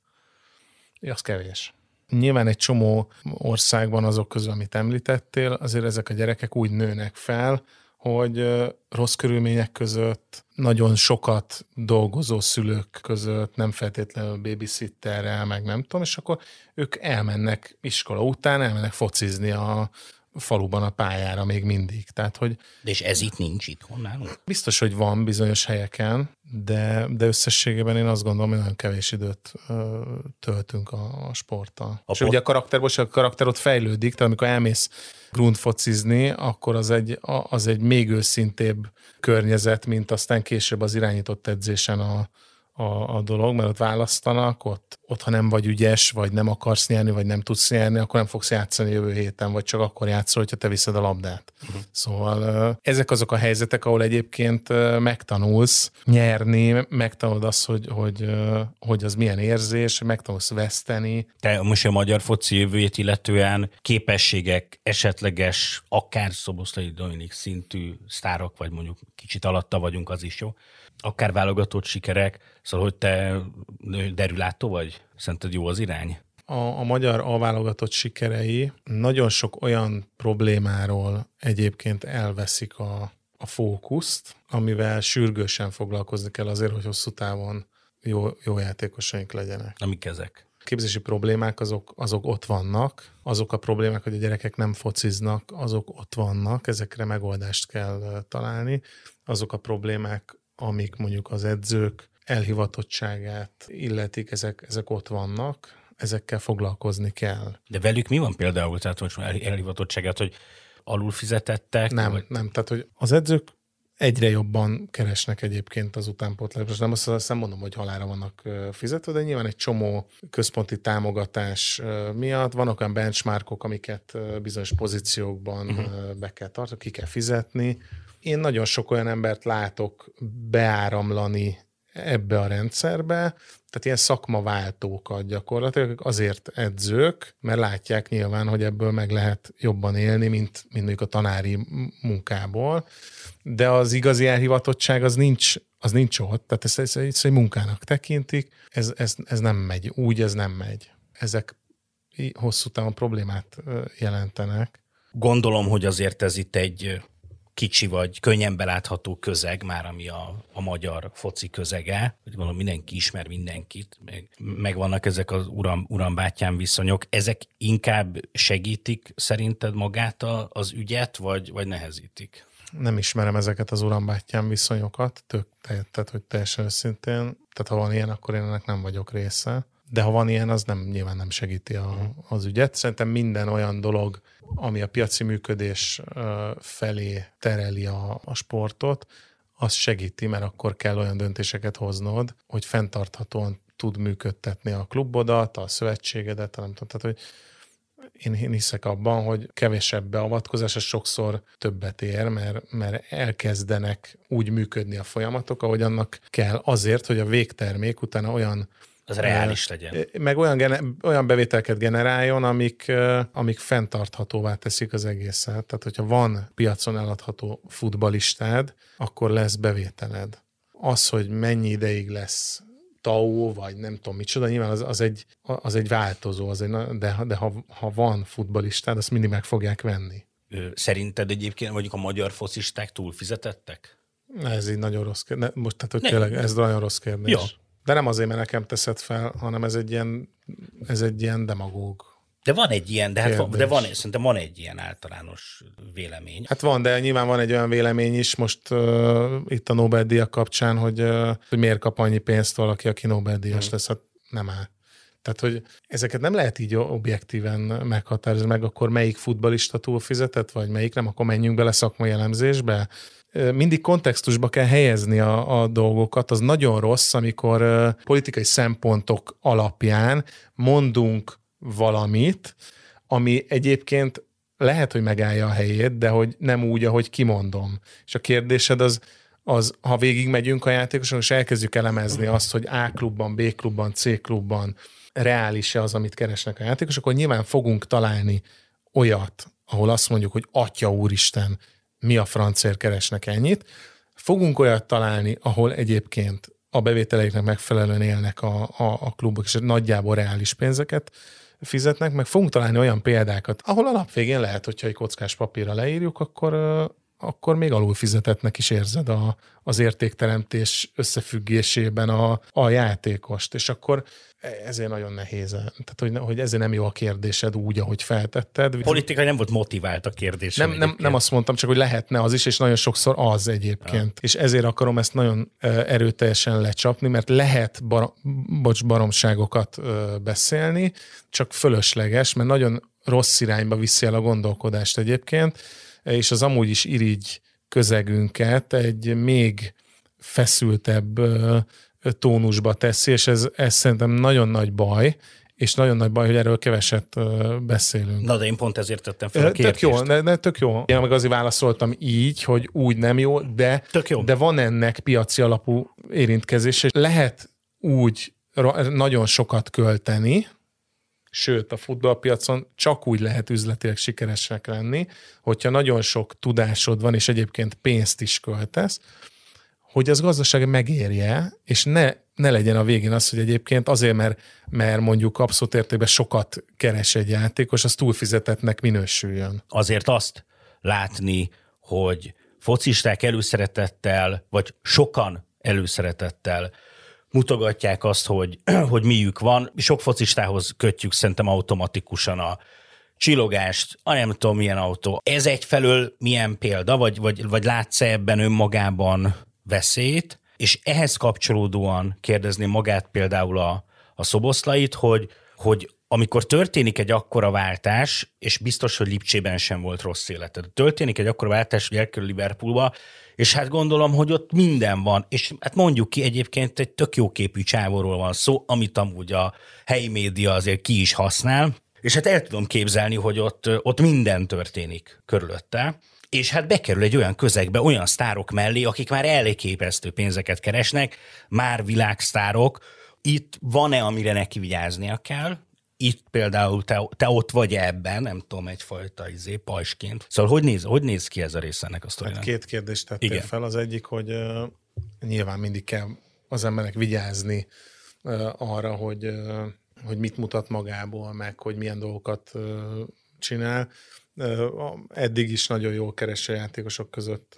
Az kevés. Nyilván egy csomó országban azok közül, amit említettél, azért ezek a gyerekek úgy nőnek fel, hogy rossz körülmények között, nagyon sokat dolgozó szülők között, nem feltétlenül babysitterrel, meg nem tudom, és akkor ők elmennek iskola után, elmennek focizni a, faluban a pályára még mindig. Tehát, hogy de és ez itt nincs itthon nálunk? Biztos, hogy van bizonyos helyeken, de, de összességében én azt gondolom, hogy nagyon kevés időt ö, töltünk a, a sporttal. A és pot... ugye a karakter, most a karakter ott fejlődik, tehát amikor elmész grundfocizni, akkor az egy, az egy még őszintébb környezet, mint aztán később az irányított edzésen a, a, a dolog, mert ott választanak, ott, ott ha nem vagy ügyes, vagy nem akarsz nyerni, vagy nem tudsz nyerni, akkor nem fogsz játszani jövő héten, vagy csak akkor játszol, hogyha te viszed a labdát. Uh-huh. Szóval ezek azok a helyzetek, ahol egyébként megtanulsz nyerni, megtanulod azt, hogy, hogy, hogy az milyen érzés, megtanulsz veszteni. Te most a magyar foci jövőjét illetően képességek, esetleges, akár Szoboszlai Dominik szintű sztárok, vagy mondjuk kicsit alatta vagyunk, az is jó akár válogatott sikerek, szóval hogy te derülátó vagy? Szerinted jó az irány? A, a magyar alválogatott sikerei nagyon sok olyan problémáról egyébként elveszik a, a fókuszt, amivel sürgősen foglalkozni kell azért, hogy hosszú távon jó, jó játékosaink legyenek. Amik ezek? képzési problémák azok, azok ott vannak, azok a problémák, hogy a gyerekek nem fociznak, azok ott vannak, ezekre megoldást kell találni. Azok a problémák, amik mondjuk az edzők elhivatottságát illetik, ezek, ezek ott vannak, ezekkel foglalkozni kell. De velük mi van például, tehát most elhivatottságát, hogy alul fizetettek? Nem, vagy... nem, tehát hogy az edzők egyre jobban keresnek egyébként az utánpótlás. Nem azt, azt nem mondom, hogy halára vannak fizetve, de nyilván egy csomó központi támogatás miatt vannak olyan benchmarkok, amiket bizonyos pozíciókban uh-huh. be kell tartani, ki kell fizetni, én nagyon sok olyan embert látok beáramlani ebbe a rendszerbe, tehát ilyen szakmaváltókat gyakorlatilag azért edzők, mert látják nyilván, hogy ebből meg lehet jobban élni, mint, mint mondjuk a tanári munkából, de az igazi elhivatottság az nincs, az nincs ott, tehát ezt, ezt, ezt egy munkának tekintik, ez, ez, ez nem megy, úgy ez nem megy. Ezek hosszú távon problémát jelentenek. Gondolom, hogy azért ez itt egy kicsi vagy könnyen belátható közeg már, ami a, a magyar foci közege, hogy gondolom mindenki ismer mindenkit, meg, meg vannak ezek az uram, uram-bátyám viszonyok, ezek inkább segítik szerinted magát a, az ügyet, vagy, vagy nehezítik? Nem ismerem ezeket az urambátyám viszonyokat, tök, tehát hogy teljesen őszintén, tehát ha van ilyen, akkor én ennek nem vagyok része de ha van ilyen, az nem nyilván nem segíti a, az ügyet. Szerintem minden olyan dolog, ami a piaci működés felé tereli a, a sportot, az segíti, mert akkor kell olyan döntéseket hoznod, hogy fenntarthatóan tud működtetni a klubodat, a szövetségedet, nem tudom, tehát hogy én, én hiszek abban, hogy kevesebb beavatkozás, az sokszor többet ér, mert, mert elkezdenek úgy működni a folyamatok, ahogy annak kell azért, hogy a végtermék utána olyan Az reális legyen. Meg olyan, gene- olyan bevételket generáljon, amik, amik fenntarthatóvá teszik az egészet. Tehát, hogyha van piacon eladható futbalistád, akkor lesz bevételed. Az, hogy mennyi ideig lesz TAO, vagy nem tudom micsoda, nyilván az, az, egy, az egy változó, az egy, de, de ha, ha van futbalistád, azt mindig meg fogják venni. Szerinted egyébként mondjuk a magyar focisták túl fizetettek? Ez így nagyon rossz kérdés. Most, tehát, hogy tényleg, ez nagyon rossz kérdés. Jó. De nem azért, mert nekem teszed fel, hanem ez egy ilyen, ez egy ilyen demagóg de van egy ilyen, de, hát van, de van, szerintem van egy ilyen általános vélemény. Hát van, de nyilván van egy olyan vélemény is most uh, itt a Nobel-díjak kapcsán, hogy, uh, hogy miért kap annyi pénzt valaki, aki Nobel-díjas hmm. lesz. Hát nem áll. Tehát, hogy ezeket nem lehet így objektíven meghatározni, meg akkor melyik futbalista túl fizetett, vagy melyik nem, akkor menjünk bele szakmai elemzésbe. Mindig kontextusba kell helyezni a, a dolgokat. Az nagyon rossz, amikor politikai szempontok alapján mondunk valamit, ami egyébként lehet, hogy megállja a helyét, de hogy nem úgy, ahogy kimondom. És a kérdésed az, az ha végig megyünk a játékoson, és elkezdjük elemezni azt, hogy A klubban, B klubban, C klubban reális-e az, amit keresnek a játékosok, akkor nyilván fogunk találni olyat, ahol azt mondjuk, hogy atya úristen, mi a francér keresnek ennyit. Fogunk olyat találni, ahol egyébként a bevételeiknek megfelelően élnek a, a, a klubok, és nagyjából reális pénzeket fizetnek, meg fogunk találni olyan példákat, ahol a nap végén lehet, hogyha egy kockás papírra leírjuk, akkor, akkor még alul fizetetnek is érzed a, az értékteremtés összefüggésében a, a játékost, és akkor ezért nagyon nehéz. Tehát, hogy, hogy ezért nem jó a kérdésed úgy, ahogy feltetted. Politikai nem volt motivált a kérdés. Nem, nem, nem azt mondtam, csak hogy lehetne az is, és nagyon sokszor az egyébként. Ja. És ezért akarom ezt nagyon erőteljesen lecsapni, mert lehet bar, bocs, baromságokat beszélni, csak fölösleges, mert nagyon rossz irányba viszi el a gondolkodást egyébként, és az amúgy is irigy közegünket egy még feszültebb tónusba teszi, és ez, ez szerintem nagyon nagy baj, és nagyon nagy baj, hogy erről keveset beszélünk. Na, de én pont ezért tettem fel a kérdést. Tök jó, de, de tök jó. Én meg azért válaszoltam így, hogy úgy nem jó, de, tök jó. de van ennek piaci alapú érintkezés, és lehet úgy nagyon sokat költeni, sőt a futballpiacon csak úgy lehet üzletileg sikeresek lenni, hogyha nagyon sok tudásod van, és egyébként pénzt is költesz, hogy az gazdaság megérje, és ne, ne legyen a végén az, hogy egyébként azért, mert, mert mondjuk abszolút értékben sokat keres egy játékos, az túlfizetetnek minősüljön. Azért azt látni, hogy focisták előszeretettel, vagy sokan előszeretettel mutogatják azt, hogy, hogy miük van. Sok focistához kötjük szerintem automatikusan a csillogást, a nem tudom milyen autó. Ez egyfelől milyen példa, vagy, vagy, vagy látsz ebben önmagában veszélyt, és ehhez kapcsolódóan kérdezni magát például a, a szoboszlait, hogy, hogy amikor történik egy akkora váltás, és biztos, hogy Lipcsében sem volt rossz életed, történik egy akkora váltás, hogy elkerül Liverpoolba, és hát gondolom, hogy ott minden van, és hát mondjuk ki egyébként egy tök jó képű csávóról van szó, amit amúgy a helyi média azért ki is használ, és hát el tudom képzelni, hogy ott, ott minden történik körülötte, és hát bekerül egy olyan közegbe, olyan sztárok mellé, akik már elképesztő pénzeket keresnek, már világsztárok. Itt van-e, amire neki vigyáznia kell? Itt például te, te ott vagy ebben, nem tudom, egyfajta izé, pajsként. Szóval hogy néz, hogy néz ki ez a része ennek a sztorinak? Hát két kérdést tettél Igen. fel. Az egyik, hogy uh, nyilván mindig kell az embernek vigyázni uh, arra, hogy, uh, hogy mit mutat magából, meg hogy milyen dolgokat uh, csinál eddig is nagyon jól kereső játékosok között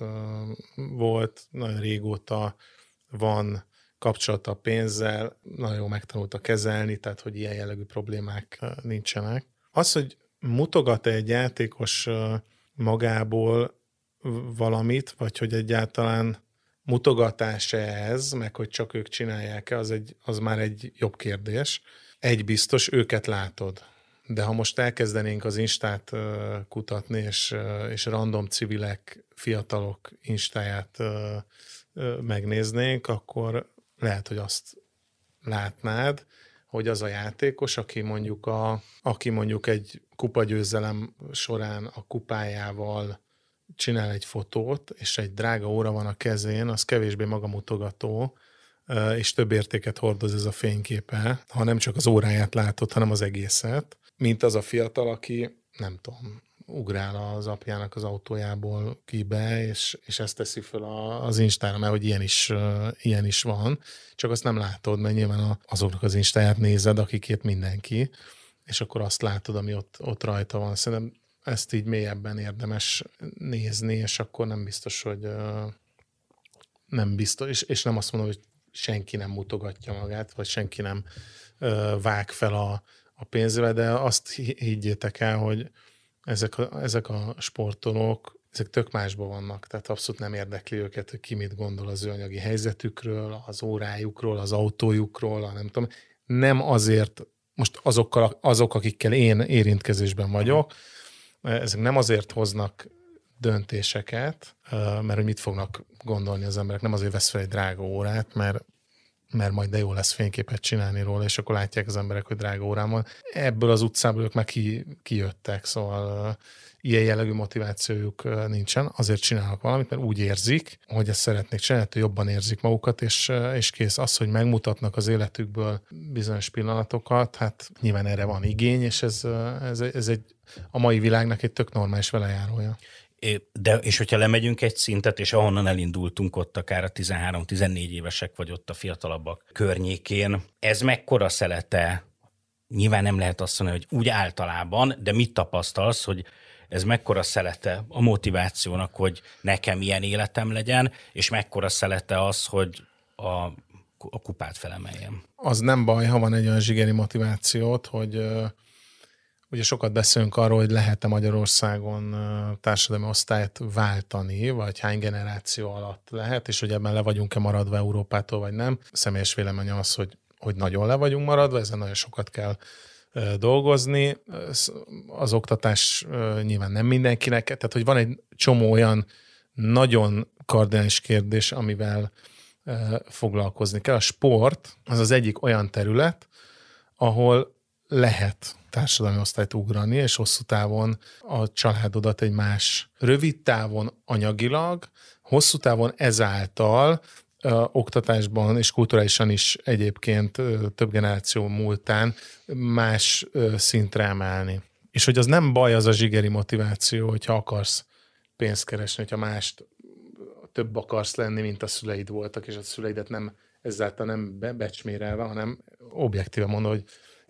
volt, nagyon régóta van kapcsolata a pénzzel, nagyon jól megtanulta kezelni, tehát hogy ilyen jellegű problémák nincsenek. Az, hogy mutogat-e egy játékos magából valamit, vagy hogy egyáltalán mutogatás-e ez, meg hogy csak ők csinálják-e, az, egy, az már egy jobb kérdés. Egy biztos, őket látod de ha most elkezdenénk az Instát kutatni, és, és random civilek, fiatalok Instáját megnéznénk, akkor lehet, hogy azt látnád, hogy az a játékos, aki mondjuk, a, aki mondjuk egy kupagyőzelem során a kupájával csinál egy fotót, és egy drága óra van a kezén, az kevésbé magamutogató, és több értéket hordoz ez a fényképe, ha nem csak az óráját látod, hanem az egészet, mint az a fiatal, aki nem tudom, ugrál az apjának az autójából kibe, és, és ezt teszi föl az Instára, mert hogy ilyen is, ilyen is van, csak azt nem látod, mert nyilván azoknak az Instáját nézed, akikért mindenki, és akkor azt látod, ami ott, ott rajta van. Szerintem ezt így mélyebben érdemes nézni, és akkor nem biztos, hogy nem biztos, és, és nem azt mondom, hogy senki nem mutogatja magát, vagy senki nem vág fel a, a pénzre, de azt higgyétek el, hogy ezek a, ezek a sportolók, ezek tök másban vannak, tehát abszolút nem érdekli őket, hogy ki mit gondol az ő anyagi helyzetükről, az órájukról, az autójukról, a nem tudom. Nem azért, most azokkal, azok, akikkel én érintkezésben vagyok, ezek nem azért hoznak döntéseket, mert hogy mit fognak gondolni az emberek, nem azért vesz fel egy drága órát, mert mert majd de jó lesz fényképet csinálni róla, és akkor látják az emberek, hogy drága órám van. Ebből az utcából ők meg ki, kijöttek, szóval ilyen jellegű motivációjuk nincsen, azért csinálnak valamit, mert úgy érzik, hogy ezt szeretnék csinálni, hogy jobban érzik magukat, és, és kész. Az, hogy megmutatnak az életükből bizonyos pillanatokat, hát nyilván erre van igény, és ez, ez, ez egy a mai világnak egy tök normális velejárója. De, és hogyha lemegyünk egy szintet, és ahonnan elindultunk ott akár a 13-14 évesek, vagy ott a fiatalabbak környékén, ez mekkora szelete? Nyilván nem lehet azt mondani, hogy úgy általában, de mit tapasztalsz, hogy ez mekkora szelete a motivációnak, hogy nekem ilyen életem legyen, és mekkora szelete az, hogy a, a kupát felemeljem? Az nem baj, ha van egy olyan zsigeri motivációt, hogy Ugye sokat beszélünk arról, hogy lehet-e Magyarországon társadalmi osztályt váltani, vagy hány generáció alatt lehet, és hogy ebben le vagyunk-e maradva Európától, vagy nem. Személyes véleményem az, hogy, hogy nagyon le vagyunk maradva, ezen nagyon sokat kell dolgozni. Az oktatás nyilván nem mindenkinek, tehát hogy van egy csomó olyan nagyon kardinális kérdés, amivel foglalkozni kell. A sport az az egyik olyan terület, ahol lehet társadalmi osztályt ugrani, és hosszú távon a családodat egy más, rövid távon anyagilag, hosszú távon ezáltal oktatásban és kulturálisan is egyébként több generáció múltán más szintre emelni. És hogy az nem baj az a zsigeri motiváció, hogyha akarsz pénzt keresni, hogyha mást több akarsz lenni, mint a szüleid voltak, és a szüleidet nem ezáltal nem becsmérelve, hanem objektíve mondom, hogy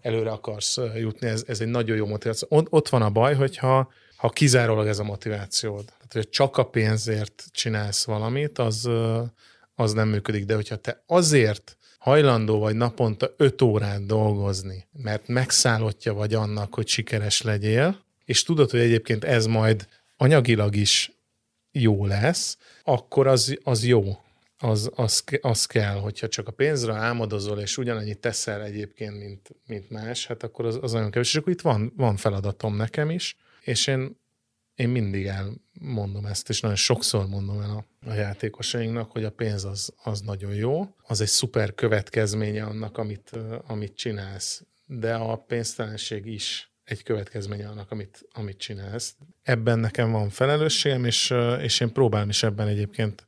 előre akarsz jutni, ez, ez egy nagyon jó motiváció. Ott, ott van a baj, hogyha ha kizárólag ez a motivációd, tehát hogy csak a pénzért csinálsz valamit, az, az nem működik, de hogyha te azért hajlandó vagy naponta öt órát dolgozni, mert megszállottja vagy annak, hogy sikeres legyél, és tudod, hogy egyébként ez majd anyagilag is jó lesz, akkor az, az jó az, az, az kell, hogyha csak a pénzre álmodozol, és ugyanannyit teszel egyébként, mint, mint más, hát akkor az, az nagyon kevés. És akkor itt van, van feladatom nekem is, és én, én mindig elmondom ezt, és nagyon sokszor mondom el a, a játékosainknak, hogy a pénz az, az nagyon jó, az egy szuper következménye annak, amit, amit csinálsz, de a pénztelenség is egy következménye annak, amit, amit csinálsz. Ebben nekem van felelősségem, és, és én próbálom is ebben egyébként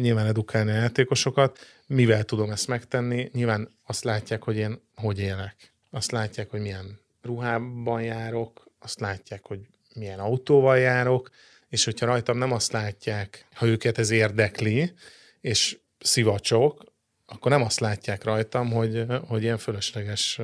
nyilván edukálni a játékosokat. Mivel tudom ezt megtenni? Nyilván azt látják, hogy én hogy élek. Azt látják, hogy milyen ruhában járok, azt látják, hogy milyen autóval járok, és hogyha rajtam nem azt látják, ha őket ez érdekli, és szivacsok, akkor nem azt látják rajtam, hogy, hogy ilyen fölösleges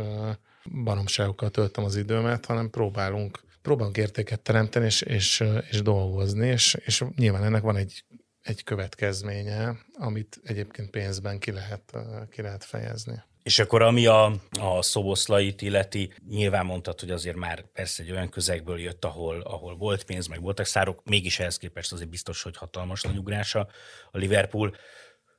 baromságokkal töltöm az időmet, hanem próbálunk, próbálunk értéket teremteni és, és, és dolgozni, és, és nyilván ennek van egy egy következménye, amit egyébként pénzben ki lehet, ki lehet fejezni. És akkor ami a, a szoboszlait illeti, nyilván mondtad, hogy azért már persze egy olyan közegből jött, ahol, ahol volt pénz, meg voltak szárok, mégis ehhez képest azért biztos, hogy hatalmas nagy ugrása a Liverpool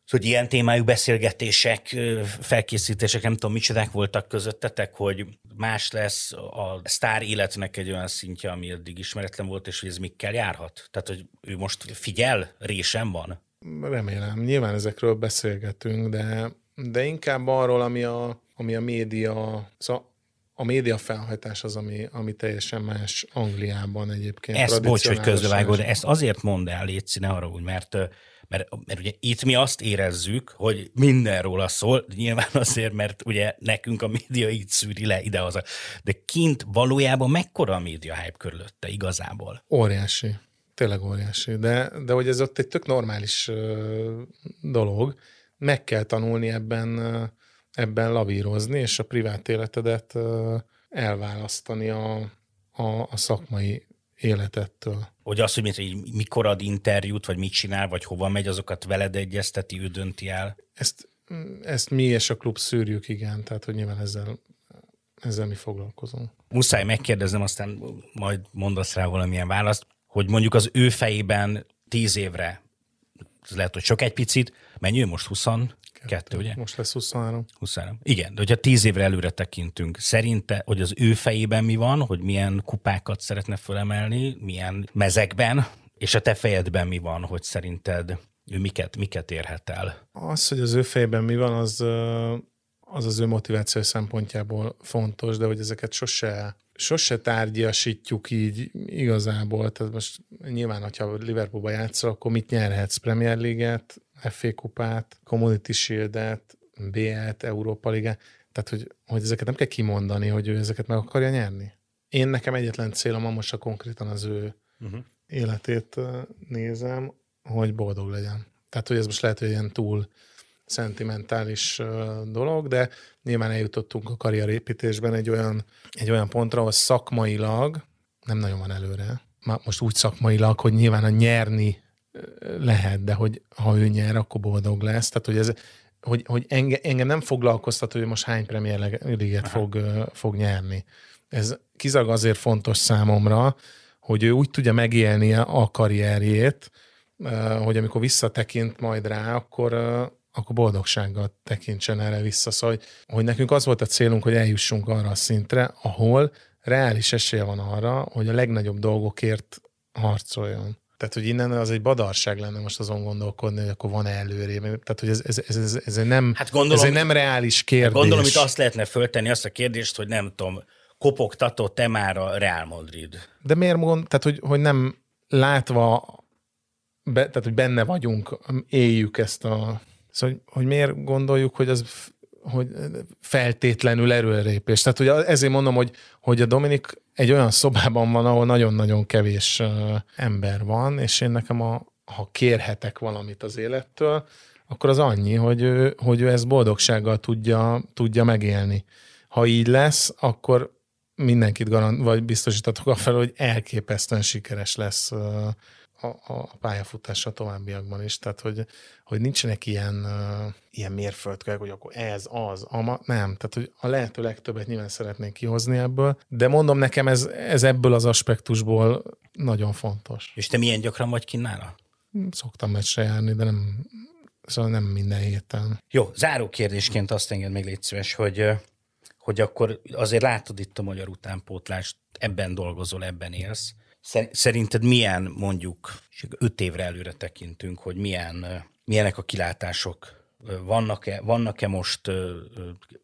hogy ilyen témájú beszélgetések, felkészítések, nem tudom, micsodák voltak közöttetek, hogy más lesz a sztár életnek egy olyan szintje, ami eddig ismeretlen volt, és hogy ez mikkel járhat? Tehát, hogy ő most figyel, résem van? Remélem. Nyilván ezekről beszélgetünk, de, de inkább arról, ami a, ami a média, szóval a média felhajtás az, ami, ami teljesen más Angliában egyébként. Ezt bocs, hogy közbevágod, ezt azért mondd el, Léci, ne arra úgy, mert Mert, mert ugye itt mi azt érezzük, hogy minden róla szól, nyilván azért, mert ugye nekünk a média így szűri le ide-haza. De kint valójában mekkora a média hype körülötte igazából? Óriási. Tényleg óriási. De, de hogy ez ott egy tök normális uh, dolog. Meg kell tanulni ebben, uh, ebben lavírozni, és a privát életedet uh, elválasztani a, a, a szakmai életettől. Hogy az, hogy mit, mikor ad interjút, vagy mit csinál, vagy hova megy, azokat veled egyezteti, ő dönti el? Ezt, ezt mi és a klub szűrjük, igen, tehát hogy nyilván ezzel, ezzel mi foglalkozunk. Muszáj megkérdeznem, aztán majd mondasz rá valamilyen választ, hogy mondjuk az ő fejében tíz évre, ez lehet, hogy sok egy picit, mennyi ő most 20 Kettő, ugye? Most lesz 23. 23. Igen, de hogyha tíz évre előre tekintünk, szerinte, hogy az ő fejében mi van, hogy milyen kupákat szeretne fölemelni, milyen mezekben, és a te fejedben mi van, hogy szerinted ő miket, miket érhet el? Az, hogy az ő fejében mi van, az az, az ő motiváció szempontjából fontos, de hogy ezeket sose, sose tárgyasítjuk így igazából. Tehát most nyilván, hogyha Liverpoolba játszol, akkor mit nyerhetsz? Premier League-et, FA kupát, Community Shield-et, BL-t, Európa Ligát, tehát hogy, hogy ezeket nem kell kimondani, hogy ő ezeket meg akarja nyerni. Én nekem egyetlen célom, most a konkrétan az ő uh-huh. életét nézem, hogy boldog legyen. Tehát, hogy ez most lehet, hogy ilyen túl szentimentális dolog, de nyilván eljutottunk a karrierépítésben egy olyan, egy olyan pontra, ahol szakmailag nem nagyon van előre. Már most úgy szakmailag, hogy nyilván a nyerni lehet, de hogy ha ő nyer, akkor boldog lesz. Tehát, hogy ez, hogy, hogy engem, engem nem foglalkoztat, hogy most hány Premier League-et fog, fog nyerni. Ez kizag azért fontos számomra, hogy ő úgy tudja megélni a karrierjét, hogy amikor visszatekint majd rá, akkor, akkor boldogsággal tekintsen erre vissza. Szóval, hogy, hogy nekünk az volt a célunk, hogy eljussunk arra a szintre, ahol reális esélye van arra, hogy a legnagyobb dolgokért harcoljon. Tehát, hogy innen az egy badarság lenne most azon gondolkodni, hogy akkor van-e előrébb. Tehát, hogy ez, ez, ez, ez, nem, hát gondolom, ez nem reális kérdés. Hát gondolom, hogy azt lehetne föltenni azt a kérdést, hogy nem tudom, kopogtató te már a Real Madrid. De miért mond, tehát, hogy, hogy nem látva, be, tehát, hogy benne vagyunk, éljük ezt a... Szóval, hogy, hogy miért gondoljuk, hogy az hogy feltétlenül erőlépés. Tehát hogy ezért mondom, hogy, hogy a Dominik egy olyan szobában van, ahol nagyon-nagyon kevés ember van, és én nekem, a, ha kérhetek valamit az élettől, akkor az annyi, hogy ő, hogy ő ezt boldogsággal tudja, tudja megélni. Ha így lesz, akkor mindenkit garant, vagy biztosítatok a fel, hogy elképesztően sikeres lesz a, a pályafutása továbbiakban is. Tehát, hogy, hogy nincsenek ilyen, uh, ilyen mérföldkövek, hogy akkor ez, az, ama, nem. Tehát, hogy a lehető legtöbbet nyilván szeretnénk kihozni ebből, de mondom nekem, ez, ez ebből az aspektusból nagyon fontos. És te milyen gyakran vagy kint nála? Szoktam meccsre járni, de nem, szóval nem minden héten. Jó, záró kérdésként azt enged még légy szíves, hogy hogy akkor azért látod itt a magyar utánpótlást, ebben dolgozol, ebben élsz. Szerinted milyen mondjuk, öt évre előre tekintünk, hogy milyen, milyenek a kilátások? Vannak-e, vannak-e most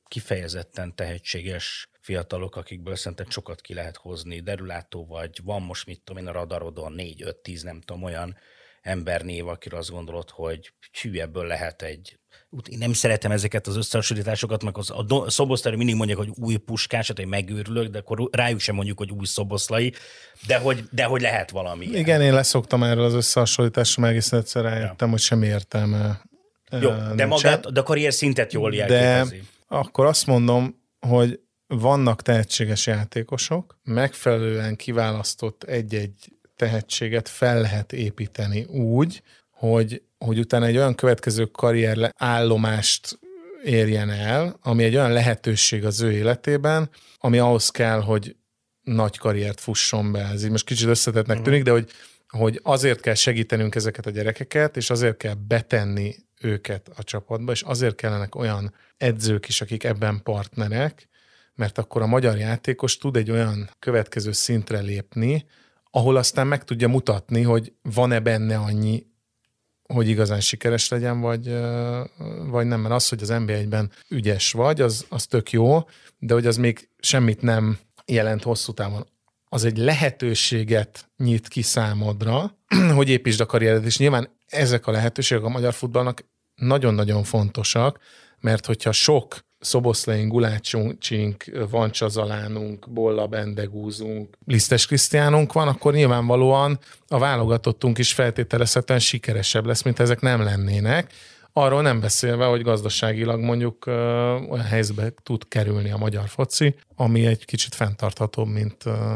kifejezetten tehetséges fiatalok, akikből szerintem sokat ki lehet hozni, derülátó vagy, van most mit tudom én a radarodon 4, 5, 10, nem tudom, olyan embernév, akire azt gondolod, hogy hű, ebből lehet egy én nem szeretem ezeket az összehasonlításokat, meg az, a szoboszlai mindig mondják, hogy új puskás, hát hogy megőrülök, de akkor rájuk sem mondjuk, hogy új szoboszlai, de hogy, de hogy lehet valami. Igen, én leszoktam erről az összehasonlításra, meg egészen egyszer rájöttem, ja. hogy semmi értelme. Jó, de magát, de a karrier szintet jól jelképezi. De akkor azt mondom, hogy vannak tehetséges játékosok, megfelelően kiválasztott egy-egy tehetséget fel lehet építeni úgy, hogy hogy utána egy olyan következő karrier állomást érjen el, ami egy olyan lehetőség az ő életében, ami ahhoz kell, hogy nagy karriert fusson be. Ez így most kicsit összetettnek tűnik, de hogy, hogy azért kell segítenünk ezeket a gyerekeket, és azért kell betenni őket a csapatba, és azért kellenek olyan edzők is, akik ebben partnerek, mert akkor a magyar játékos tud egy olyan következő szintre lépni, ahol aztán meg tudja mutatni, hogy van-e benne annyi hogy igazán sikeres legyen, vagy, vagy nem. Mert az, hogy az NB1-ben ügyes vagy, az, az tök jó, de hogy az még semmit nem jelent hosszú távon. Az egy lehetőséget nyit ki számodra, hogy építsd a karriered, és nyilván ezek a lehetőségek a magyar futballnak nagyon-nagyon fontosak, mert hogyha sok Szoboszlain, Gulácsink, Vancsazalánunk, Bolla Bendegúzunk, Lisztes Krisztiánunk van, akkor nyilvánvalóan a válogatottunk is feltételezhetően sikeresebb lesz, mint ezek nem lennének. Arról nem beszélve, hogy gazdaságilag mondjuk ö, olyan helyzetbe tud kerülni a magyar foci, ami egy kicsit fenntarthatóbb, mint, ö,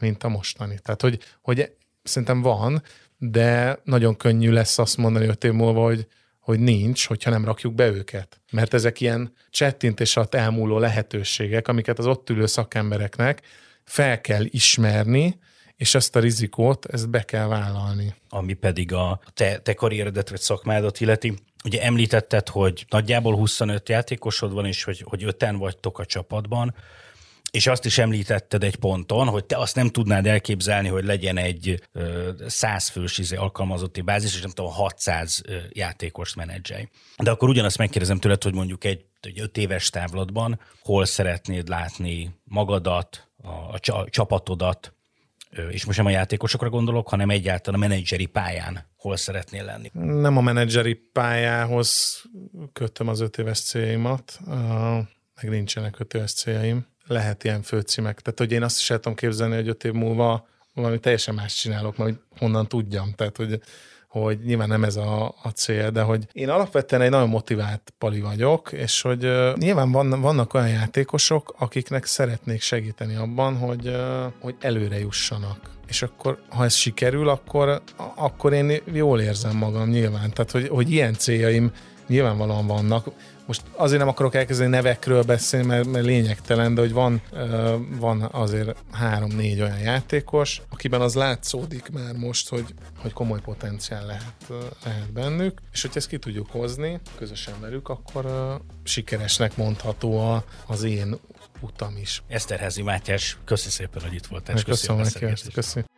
mint a mostani. Tehát, hogy, hogy szerintem van, de nagyon könnyű lesz azt mondani öt év múlva, hogy hogy nincs, hogyha nem rakjuk be őket. Mert ezek ilyen csettintés alatt elmúló lehetőségek, amiket az ott ülő szakembereknek fel kell ismerni, és ezt a rizikót, ezt be kell vállalni. Ami pedig a te, te karrieredet vagy szakmádat illeti. Ugye említetted, hogy nagyjából 25 játékosod van, és hogy, hogy öten vagytok a csapatban. És azt is említetted egy ponton, hogy te azt nem tudnád elképzelni, hogy legyen egy százfős izé, alkalmazotti bázis, és nem tudom, 600 játékos menedzselj. De akkor ugyanazt megkérdezem tőled, hogy mondjuk egy, egy öt éves távlatban hol szeretnéd látni magadat, a, a csapatodat, és most nem a játékosokra gondolok, hanem egyáltalán a menedzseri pályán hol szeretnél lenni? Nem a menedzseri pályához kötöm az öt éves céljaimat, meg nincsenek öt éves céljaim lehet ilyen főcímek. Tehát, hogy én azt is el tudom képzelni, hogy öt év múlva valami teljesen más csinálok, mert honnan tudjam. Tehát, hogy, hogy nyilván nem ez a, a cél, de hogy én alapvetően egy nagyon motivált pali vagyok, és hogy uh, nyilván van, vannak olyan játékosok, akiknek szeretnék segíteni abban, hogy, uh, hogy előre jussanak. És akkor, ha ez sikerül, akkor, akkor én jól érzem magam nyilván. Tehát, hogy, hogy ilyen céljaim nyilvánvalóan vannak most azért nem akarok elkezdeni nevekről beszélni, mert, mert lényegtelen, de hogy van, van azért három-négy olyan játékos, akiben az látszódik már most, hogy, hogy komoly potenciál lehet, lehet bennük, és hogyha ezt ki tudjuk hozni közösen velük, akkor sikeresnek mondható az én utam is. Eszterházi Mátyás, köszi szépen, hogy itt voltál. Köszönöm, köszönöm, köszönöm.